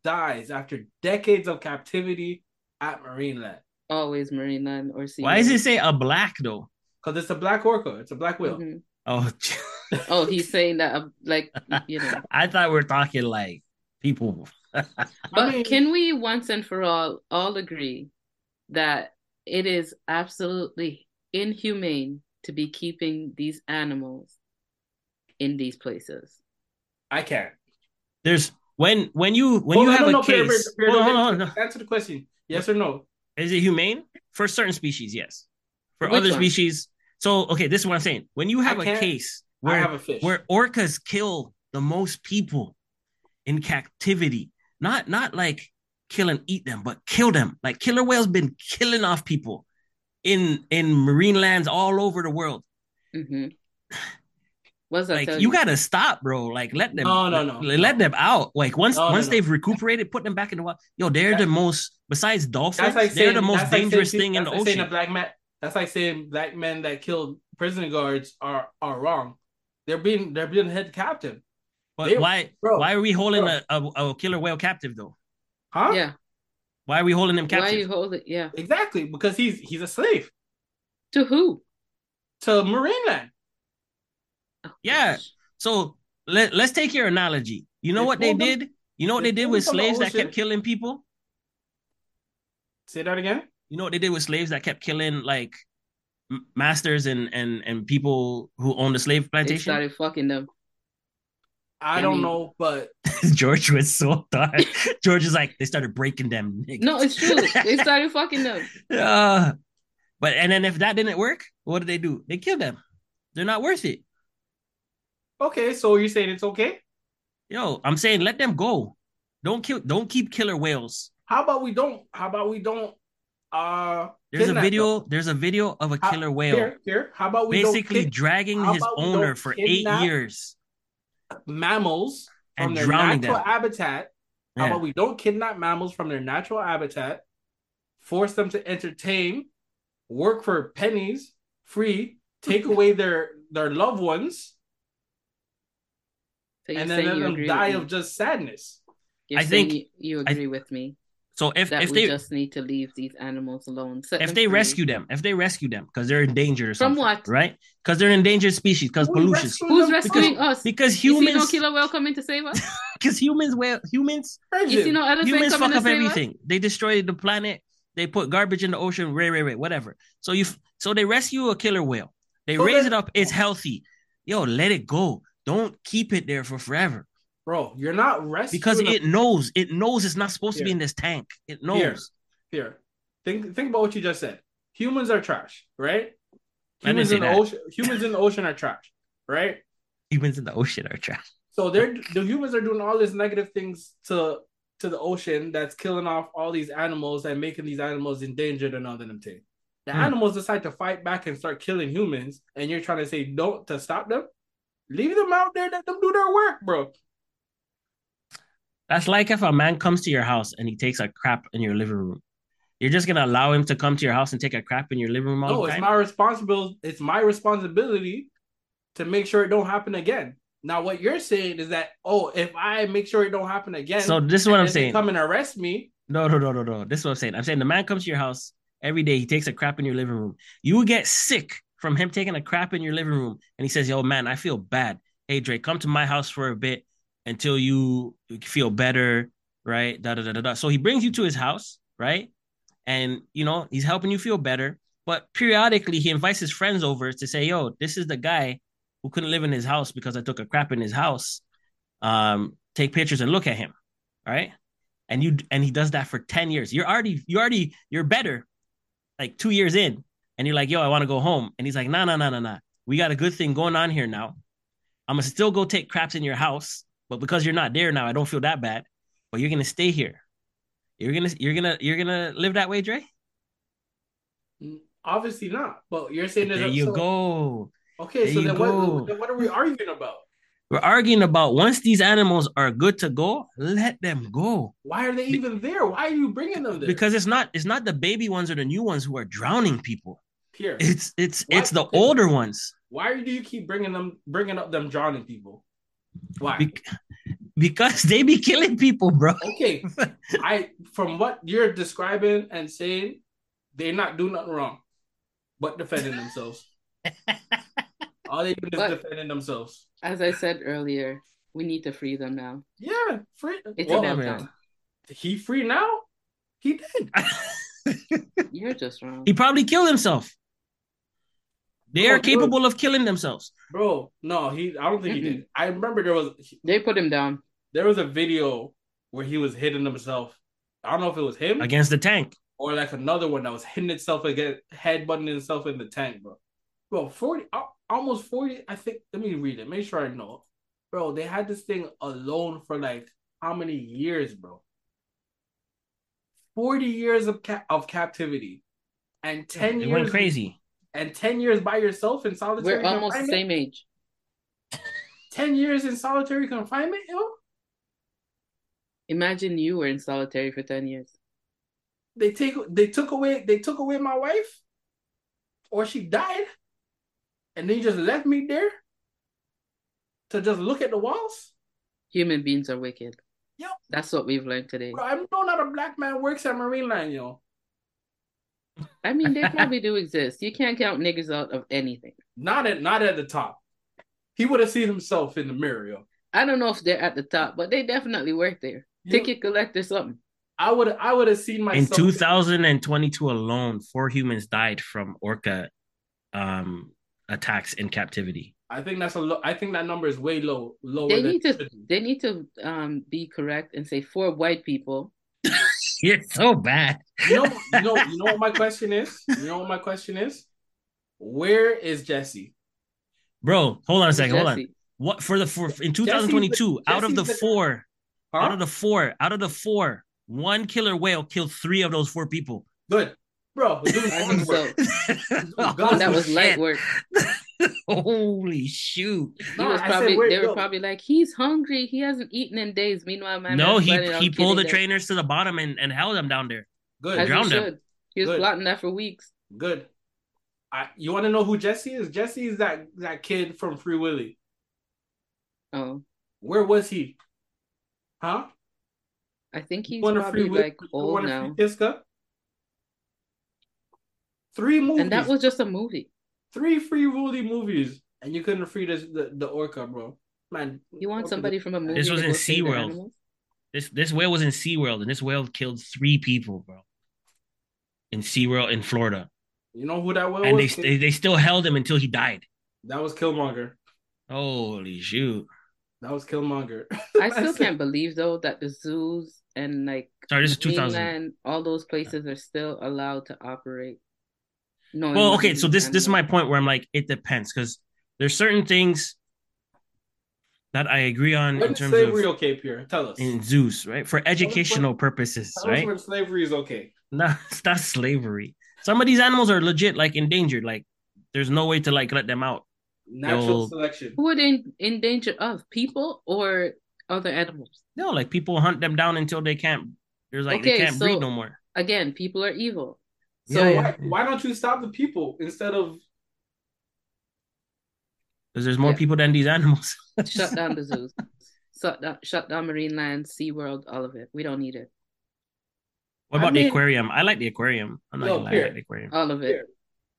S1: dies after decades of captivity at Marineland.
S3: Always Marineland or sea.
S2: Why does it say a black though?
S1: Because it's a black orca. It's a black whale.
S3: Mhm.
S2: Oh,
S3: Oh, he's saying that, uh, like, you know.
S2: I thought we're talking like people.
S3: But
S1: mean-
S3: can we once and for all all agree that it is absolutely inhumane to be keeping these animals in these places?
S1: I can't.
S2: There's when when you when
S1: Oh,
S2: you
S1: no,
S2: have
S1: no,
S2: a
S1: no, Peter,
S2: case.
S1: Peter,
S2: Hold on,
S1: Peter,
S2: hold on, hold on.
S1: Answer the question. Yes or no?
S2: Is it humane for certain species? Yes. For
S3: Which
S2: other
S3: one?
S2: species, so okay, this is what I'm saying. When you have a case where
S1: have a fish.
S2: where orcas kill the most people in captivity, not not like kill and eat them, but kill them. Like killer whales been killing off people in in marine lands all over the world.
S3: Mm-hmm. What's that
S2: Like
S3: tell
S2: you gotta stop, bro. Like let them
S1: No, no, no,
S2: let, let them out. Like once
S1: No, no,
S2: once
S1: no.
S2: they've recuperated, put them back in the wild. Yo, they're
S1: That-
S2: the most besides dolphins,
S1: That's like
S2: they're
S1: saying
S2: the most
S1: that's like
S2: dangerous
S1: saying-
S2: thing in the
S1: like saying
S2: ocean.
S1: a black man. That's like saying black men that killed prison guards are are wrong. They're being they're being held captive.
S2: But
S1: they-
S2: why
S1: bro,
S2: why are we holding a, a, a killer whale captive though?
S1: Huh?
S3: Yeah.
S2: Why are we holding him captive?
S3: Why
S2: captive?
S3: you hold it? Yeah.
S1: Exactly, because he's he's a slave
S3: To who?
S1: to Marineland.
S2: Yeah. So let, let's take your analogy. You know
S1: They
S2: what they
S1: them-
S2: did? You know what
S1: they
S2: they did with
S1: them from the
S2: slaves that kept killing people?
S1: Say that again.
S2: You know what they did with slaves that kept killing like masters and and and people who owned the slave plantation?
S1: started-
S3: started fucking them.
S1: I
S3: I
S1: don't
S3: mean-
S1: know, but
S2: George was so dark. George is like, they started breaking them. niggas.
S3: No, it's true. They started fucking them.
S2: Uh, but and then if that didn't work, what did they do? They killed them. They're not worth it.
S1: Okay. So you're saying it's okay?
S2: Yo, I'm saying let them go. Don't kill. Don't keep killer whales.
S1: How about we don't? How about we don't? Uh,
S2: There's a video. There's a video of a
S1: How-
S2: killer whale
S1: Here, here. How about we
S2: basically
S1: don't kid-
S2: dragging his owner for eight years
S1: mammals from
S2: and
S1: their
S2: drowning
S1: natural
S2: them.
S1: habitat? How
S2: Yeah.
S1: about we don't kidnap mammals from their natural habitat, force them to entertain, work for pennies, free, take away their their loved ones,
S3: So you're
S1: and then
S3: saying
S1: let
S3: you
S1: them
S3: agree
S1: die of just sadness.
S3: You're
S2: I think-
S3: you, you
S2: I-
S3: agree with me
S2: So if
S3: that
S2: if
S3: we
S2: they
S3: just need to leave these animals alone. Set
S2: if they
S3: free.
S2: rescue them, if they rescue them because they're endangered or
S3: From
S2: something,
S3: what?
S2: right? Because they're endangered species because pollution.
S3: Who's
S1: them?
S3: rescuing us?
S2: Because humans.
S3: You see no
S2: humans,
S3: killer whale coming to save us?
S2: because humans, well, humans,
S3: You see no elephant
S2: humans
S3: coming
S2: fuck
S3: to
S2: up
S3: save
S2: everything. They destroy the planet. They put garbage in the ocean. Ray, ray, ray, whatever. So you, so they rescue a killer whale. They
S1: So
S2: raise
S1: then-
S2: it up. It's healthy. Yo, let it go. Don't keep it there for forever.
S1: bro, you're not rescuing
S2: because
S1: a-
S2: it knows it knows it's not supposed to be in this tank. It knows.
S1: here. Here. Think think about what you just said. Humans are trash, right? Humans in the
S2: that.
S1: ocean. Humans in the ocean are trash, right?
S2: Humans in the ocean are trash.
S1: So they're the humans are doing all these negative things to to the ocean that's killing off all these animals and making these animals endangered and all them things. The
S2: Hmm.
S1: animals decide to fight back and start killing humans, and you're trying to say don't to stop them. Leave them out there, let them do their work, bro.
S2: That's like if a man comes to your house and he takes a crap in your living room. You're just gonna allow him to come to your house and take a crap in your living room all
S1: No, it's my responsibility. It's my responsibility to make sure it don't happen again. Now, what you're saying is that oh, if I make sure it don't happen again,
S2: So this is what I'm saying.
S1: Come and arrest me.
S2: No, no, no, no, no. This is what I'm saying. I'm saying the man comes to your house every day. He takes a crap in your living room. You will get sick from him taking a crap in your living room, and he says, "Yo, man, I feel bad. Hey, Drake, come to my house for a bit until you feel better, right? Da da da da da." So he brings you to his house, right? And you know he's helping you feel better. But periodically, he invites his friends over to say, "Yo, this is the guy who couldn't live in his house because I took a crap in his house. Um, take pictures and look at him, right?" and you and he does that for 10 years you're already you already you're better like two years in and you're like yo i want to go home and he's like nah nah nah nah nah we got a good thing going on here now i'm gonna still go take craps in your house but because you're not there now i don't feel that bad but you're gonna stay here you're gonna you're gonna you're gonna live that way Dre?
S1: Obviously not. But you're saying there's
S2: there you
S1: so-
S2: go
S1: Okay,
S2: There
S1: so then what, then what are we arguing about?
S2: we're arguing about once these animals are good to go let them go
S1: Why are they even there? Why are you bringing them there?
S2: because it's not it's not the baby ones or the new ones who are drowning people
S1: here,
S2: it's it's
S1: What?
S2: it's the older ones
S1: why do you keep bringing them, bringing up them drowning people? Why?
S2: Bec- because they be killing people, bro.
S1: okay, I from what you're describing and saying, they're not doing nothing wrong, but defending themselves. All they do is
S3: But-
S1: defending themselves.
S3: As I said earlier, we need to free them now.
S1: Yeah, free.
S3: It's
S1: Well,
S3: about
S2: man.
S3: time.
S1: he free now? He did.
S3: You're just wrong.
S2: he probably killed himself. They
S1: Bro,
S2: are capable of killing themselves.
S1: Bro, no, he. I don't think he did. I remember there was
S3: They put him down.
S1: there was a video where he was hitting himself. I don't know if it was him
S2: against the tank.
S1: or like another one that was hitting itself against headbutting itself in the tank, bro. Bro, forty, almost forty. I think. Let me read it. Make sure I know. Bro, they had this thing alone for like how many years, bro? Forty years of ca- of captivity, and ten
S2: It
S1: years
S2: went crazy.
S1: And ten years by yourself in solitary confinement?
S3: We're almost the same age.
S1: Ten years in solitary confinement, yo.
S3: Imagine you were in solitary for 10 years.
S1: They take they took away they took away my wife, or she died, and then you just left me there to just look at the walls.
S3: Human beings are wicked.
S1: Yep.
S3: That's what we've learned today.
S1: Bro, I know not a black man works at Marineland, yo.
S3: I mean, they probably do exist. You can't count niggas out of anything.
S1: Not at not at the top. He would have seen himself in the mirror, yo.
S3: I don't know if they're at the top, but they definitely work there.
S1: You-
S3: Ticket collector, something.
S1: I would I would have seen myself
S2: In
S1: myself
S2: 2022 alone, four humans died from orca um, attacks in captivity.
S1: I think that's a low. I think that number is way low, lower
S3: They need
S1: it
S3: to
S1: be.
S3: they need to um be correct and say four white people.
S2: You're so bad.
S1: You know, you know, you know what my question is. You know what my question is. Where is Jesse?
S2: Bro, hold on a second. Hold on. What for the for in 2022, out of the four,
S1: Huh?
S2: out of the four, out of the four, one killer whale killed three of those four people.
S1: Good, bro. we're doing
S3: I
S1: God's
S3: think
S1: work.
S3: so.
S1: God,
S3: that was
S2: Shit.
S3: light work.
S2: Holy shoot.
S3: He
S1: Nah,
S3: was
S1: I said,
S3: they were
S1: yo.
S3: probably like, he's hungry. He hasn't eaten in days. Meanwhile, my
S2: no, he he pulled the
S3: killing
S2: trainers to the bottom and, and held them down there.
S1: Good,
S3: As he
S2: drowned them.
S3: should. He was
S1: Good.
S3: plotting that for weeks.
S1: good. I, you want to know who Jesse is? Jesse is that that kid from Free Willy.
S3: Oh,
S1: Where was he? Huh?
S3: I think he's
S1: wanna
S3: probably
S1: Willy-
S3: like
S1: you
S3: old now.
S1: free Kiska? Three movies.
S3: And that was just a movie.
S1: Three free Willy movies, and you couldn't free this, the the orca, bro. Man,
S3: You want somebody from a movie?
S2: This was in
S3: go save
S2: SeaWorld. This this whale was in SeaWorld, and this whale killed three people, bro. In SeaWorld in Florida.
S1: You know who that was?
S2: and they, they they still held him until he died.
S1: that was Killmonger.
S2: Holy shoot.
S1: That was Killmonger.
S3: I still can't believe though that the zoos and like
S2: Sorry, this is 2000.
S3: Greenland, all those places are still allowed to operate. No.
S2: Well, okay, so this this is my point where I'm like, it depends because there's certain things that I agree on
S1: When
S2: in terms
S1: slavery
S2: of
S1: okay, Pierre? Tell us.
S2: in Zeus, right? For educational purposes,
S1: Tell us
S2: right?
S1: when slavery is okay.
S2: No, it's not slavery. Some of these animals are legit like endangered. Like there's no way to like let them out.
S1: Natural
S2: Yo.
S1: selection.
S3: Who are they in, in danger of? People or other animals?
S2: No, like people hunt them down until they can't. There's like they can't
S3: so-
S2: breed no more.
S3: Again, people are evil. So
S2: Yeah, yeah.
S1: Why, why don't you stop the people instead of
S2: Because there's more
S3: Yeah.
S2: people than these animals.
S3: shut down the zoos. Shut down, shut down Marineland, Sea World, all of it. We don't need it.
S2: What
S1: I
S2: about
S1: mean-
S2: the aquarium? I like the aquarium. I'm not
S1: Yo,
S2: gonna lie, I
S1: here.
S2: like the aquarium.
S3: All of it.
S1: Here.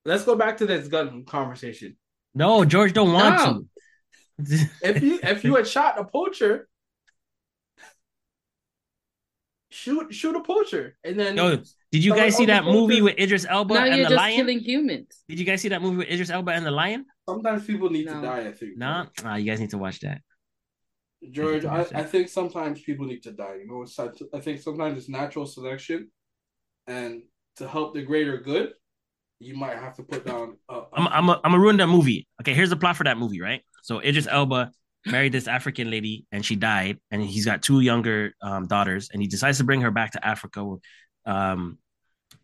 S1: let's go back to this gun conversation.
S2: No, George don't want
S3: No.
S2: to.
S1: If you if you had shot a poacher, shoot shoot a poacher, and then
S2: Yo, did you
S1: So,
S2: guys see that movie with Idris Elba
S3: now
S2: and
S3: you're
S2: the
S3: just
S2: lion?
S3: killing humans.
S2: Did you guys see that movie with Idris Elba and the lion?
S1: sometimes people need
S3: No.
S1: to die. I think.
S2: Nah, ah, you guys need to watch that.
S1: George, I,
S2: Interesting.
S1: I think sometimes people need to die. You know, it's, I think sometimes it's natural selection, and to help the greater good, you might have to put down. A, a-
S2: I'm I'm a, I'm gonna ruin that movie. Okay, here's the plot for that movie, right? So Idris Elba married this African lady and she died, and he's got two younger um, daughters, and he decides to bring her back to Africa, um,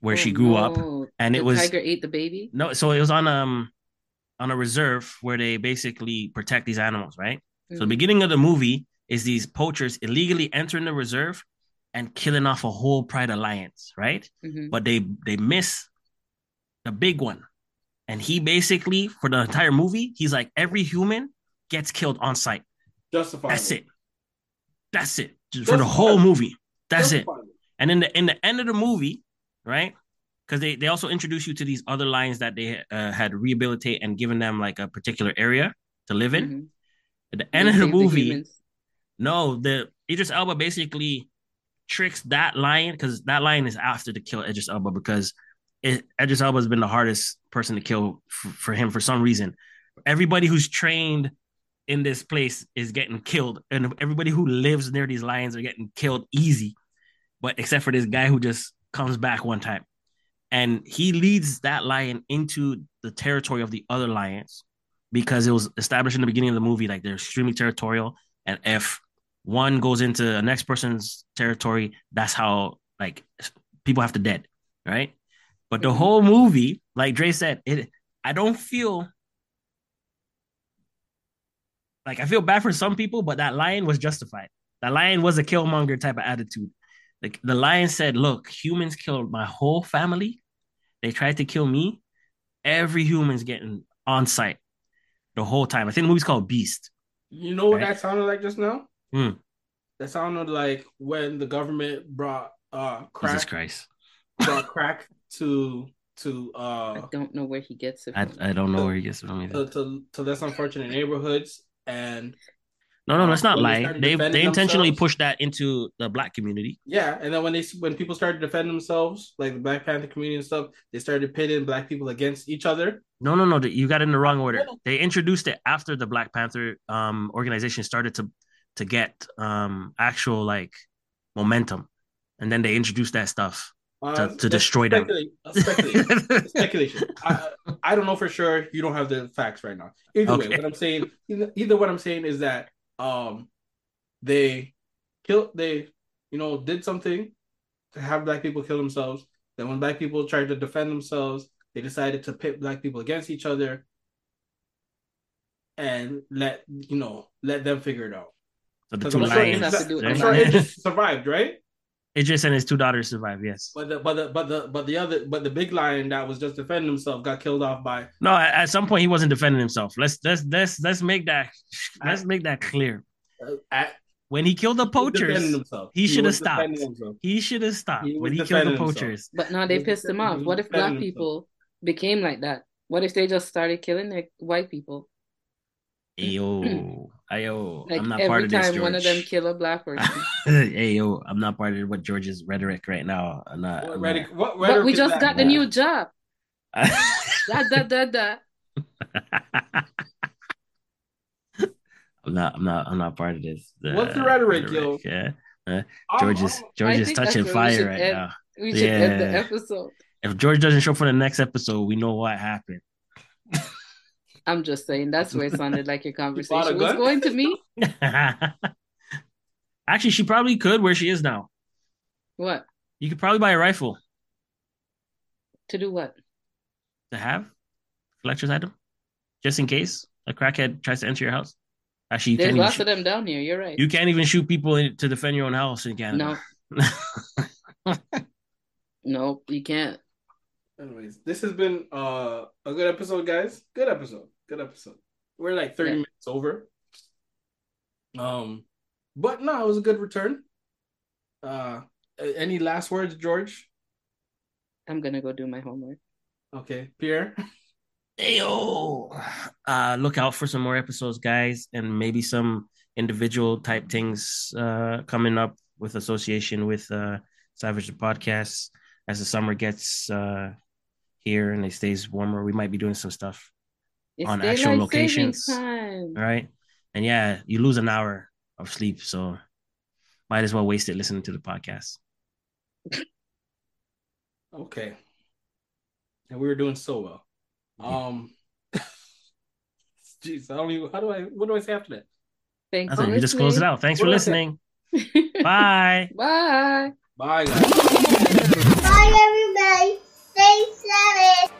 S2: where she
S3: Oh,
S2: grew up. and
S3: the
S2: it was-
S3: tiger ate the baby.
S2: No, so it was on um on a reserve where they basically protect these animals, right? So the
S3: Mhm.
S2: beginning of the movie is these poachers illegally entering the reserve and killing off a whole pride of lions, right?
S3: Mhm.
S2: But they they miss the big one. And he basically, for the entire movie, he's like, every human gets killed on sight.
S1: justifiable.
S2: That's it. That's it. Just for the whole movie. That's it. And in the in the end of the movie, right? Because they, they also introduce you to these other lions that they uh, had rehabilitate and given them like a particular area to live in.
S3: Mhm.
S2: At the
S3: They
S2: end of the movie,
S3: humans.
S2: no, the Idris Elba basically tricks that lion because that lion is after to kill Idris Elba because it, Idris Elba has been the hardest person to kill for, for him for some reason. Everybody who's trained in this place is getting killed, and everybody who lives near these lions are getting killed easy. But except for this guy who just comes back one time, and he leads that lion into the territory of the other lions because it was established in the beginning of the movie like they're extremely territorial. And if one goes into the next person's territory that's how like people have to dead right? But the
S3: Mhm.
S2: whole movie like Dre said it I don't feel like I feel bad for some people but that lion was justified. That lion was a killmonger type of attitude like the lion said look humans killed my whole family they tried to kill me every human's getting on sight the whole time I think the movie's called Beast
S1: You know what
S2: Right.
S1: that sounded like just now?
S2: Hmm.
S1: That sounded like when the government brought uh
S2: Jesus
S1: crack
S2: Christ
S1: brought crack to to
S3: I
S1: uh
S3: don't know where he gets it
S2: I,
S3: from.
S2: I don't know where he gets it from either.
S1: to, to, to less unfortunate neighborhoods and
S2: No, no, let's not
S1: when they
S2: They they intentionally pushed that into the black community.
S1: yeah, and then when they when people started to defend themselves, like the Black Panther community and stuff, they started pitting black people against each other.
S2: No, no, no. You got it in the wrong order. They introduced it after the Black Panther um organization started to to get um actual like momentum, and then they introduced that stuff
S1: Uh,
S2: to, to destroy them.
S1: speculation. speculation. I, I don't know for sure. You don't have the facts right now. Either way, what I'm saying, either, either what I'm saying is that um, they killed, they you know did something to have black people kill themselves. Then when black people tried to defend themselves, they decided to pit black people against each other and let you know let them figure it out.
S2: So the two
S1: I'm sure,
S2: lions.
S3: Has to do with
S1: I'm sure
S3: lions.
S1: Idris survived, right?
S2: Idris and his two daughters survived. Yes.
S1: But the but the but the but the other but the big lion that was just defending himself got killed off by
S2: No, at, at some point he wasn't defending himself. Let's let's let's let's make that let's make that clear.
S1: uh, at
S2: When he killed the poachers,
S1: himself.
S2: he should have stopped. he should have stopped
S1: He
S2: when he killed the
S1: defending himself.
S2: poachers.
S3: But now they pissed him off. What if black
S1: defending
S3: people became like that? What if they just started killing their white people?
S2: Ayo, ayo,
S3: Like
S2: I'm not part of this,
S3: time
S2: George.
S3: one of them kill a black person.
S2: ayo, I'm not part of what George's rhetoric right now. I'm not.
S1: What
S2: I'm
S1: rhetoric? What
S3: but
S1: rhetoric
S3: we just
S1: that?
S3: got the new job. Da da da da.
S2: I'm not. I'm not. I'm not part of this.
S1: What's the rhetoric, yo?
S2: Yeah. Uh,
S1: I'm-
S2: George is George is touching
S3: that's where we
S2: fire right
S3: end.
S2: now.
S3: We should end the episode.
S2: If George doesn't show up for the next episode, we know what happened.
S3: I'm just saying that's where it sounded like your conversation was going to me.
S2: Actually, she probably could where she is now.
S3: What?
S2: You could probably buy a rifle
S3: To do what?
S2: to have collector's item, just in case a crackhead tries to enter your house. Actually, you
S3: There's
S2: can't
S3: lots
S2: shoot,
S3: of them down here. You're right.
S2: you can't even shoot people in, to defend your own house in Canada.
S3: No, no, you can't.
S1: Anyways, this has been uh, a good episode, guys. Good episode. Good episode. We're like 30
S3: Yeah.
S1: minutes over. Um, but no, it was a good return. Uh, any last words, George?
S3: I'm gonna go do my homework.
S1: Okay, Pierre.
S2: Ayo. Uh, look out for some more episodes, guys, and maybe some individual type things uh, coming up with association with uh, Savage the Podcast as the summer gets uh, here and it stays warmer. We might be doing some stuff.
S3: It's
S2: On actual locations.
S3: time.
S2: All right. And yeah, you lose an hour of sleep. So might as well waste it listening to the podcast.
S1: Okay. And we were doing so well. Um, jeez, I don't even. How do I? What do I say after that?
S3: Thanks
S2: That's
S3: for
S2: it. We just close it out. Thanks for
S1: What do I say?
S2: listening. Bye.
S3: Bye.
S1: Bye, guys.
S5: Bye, everybody. Stay safe.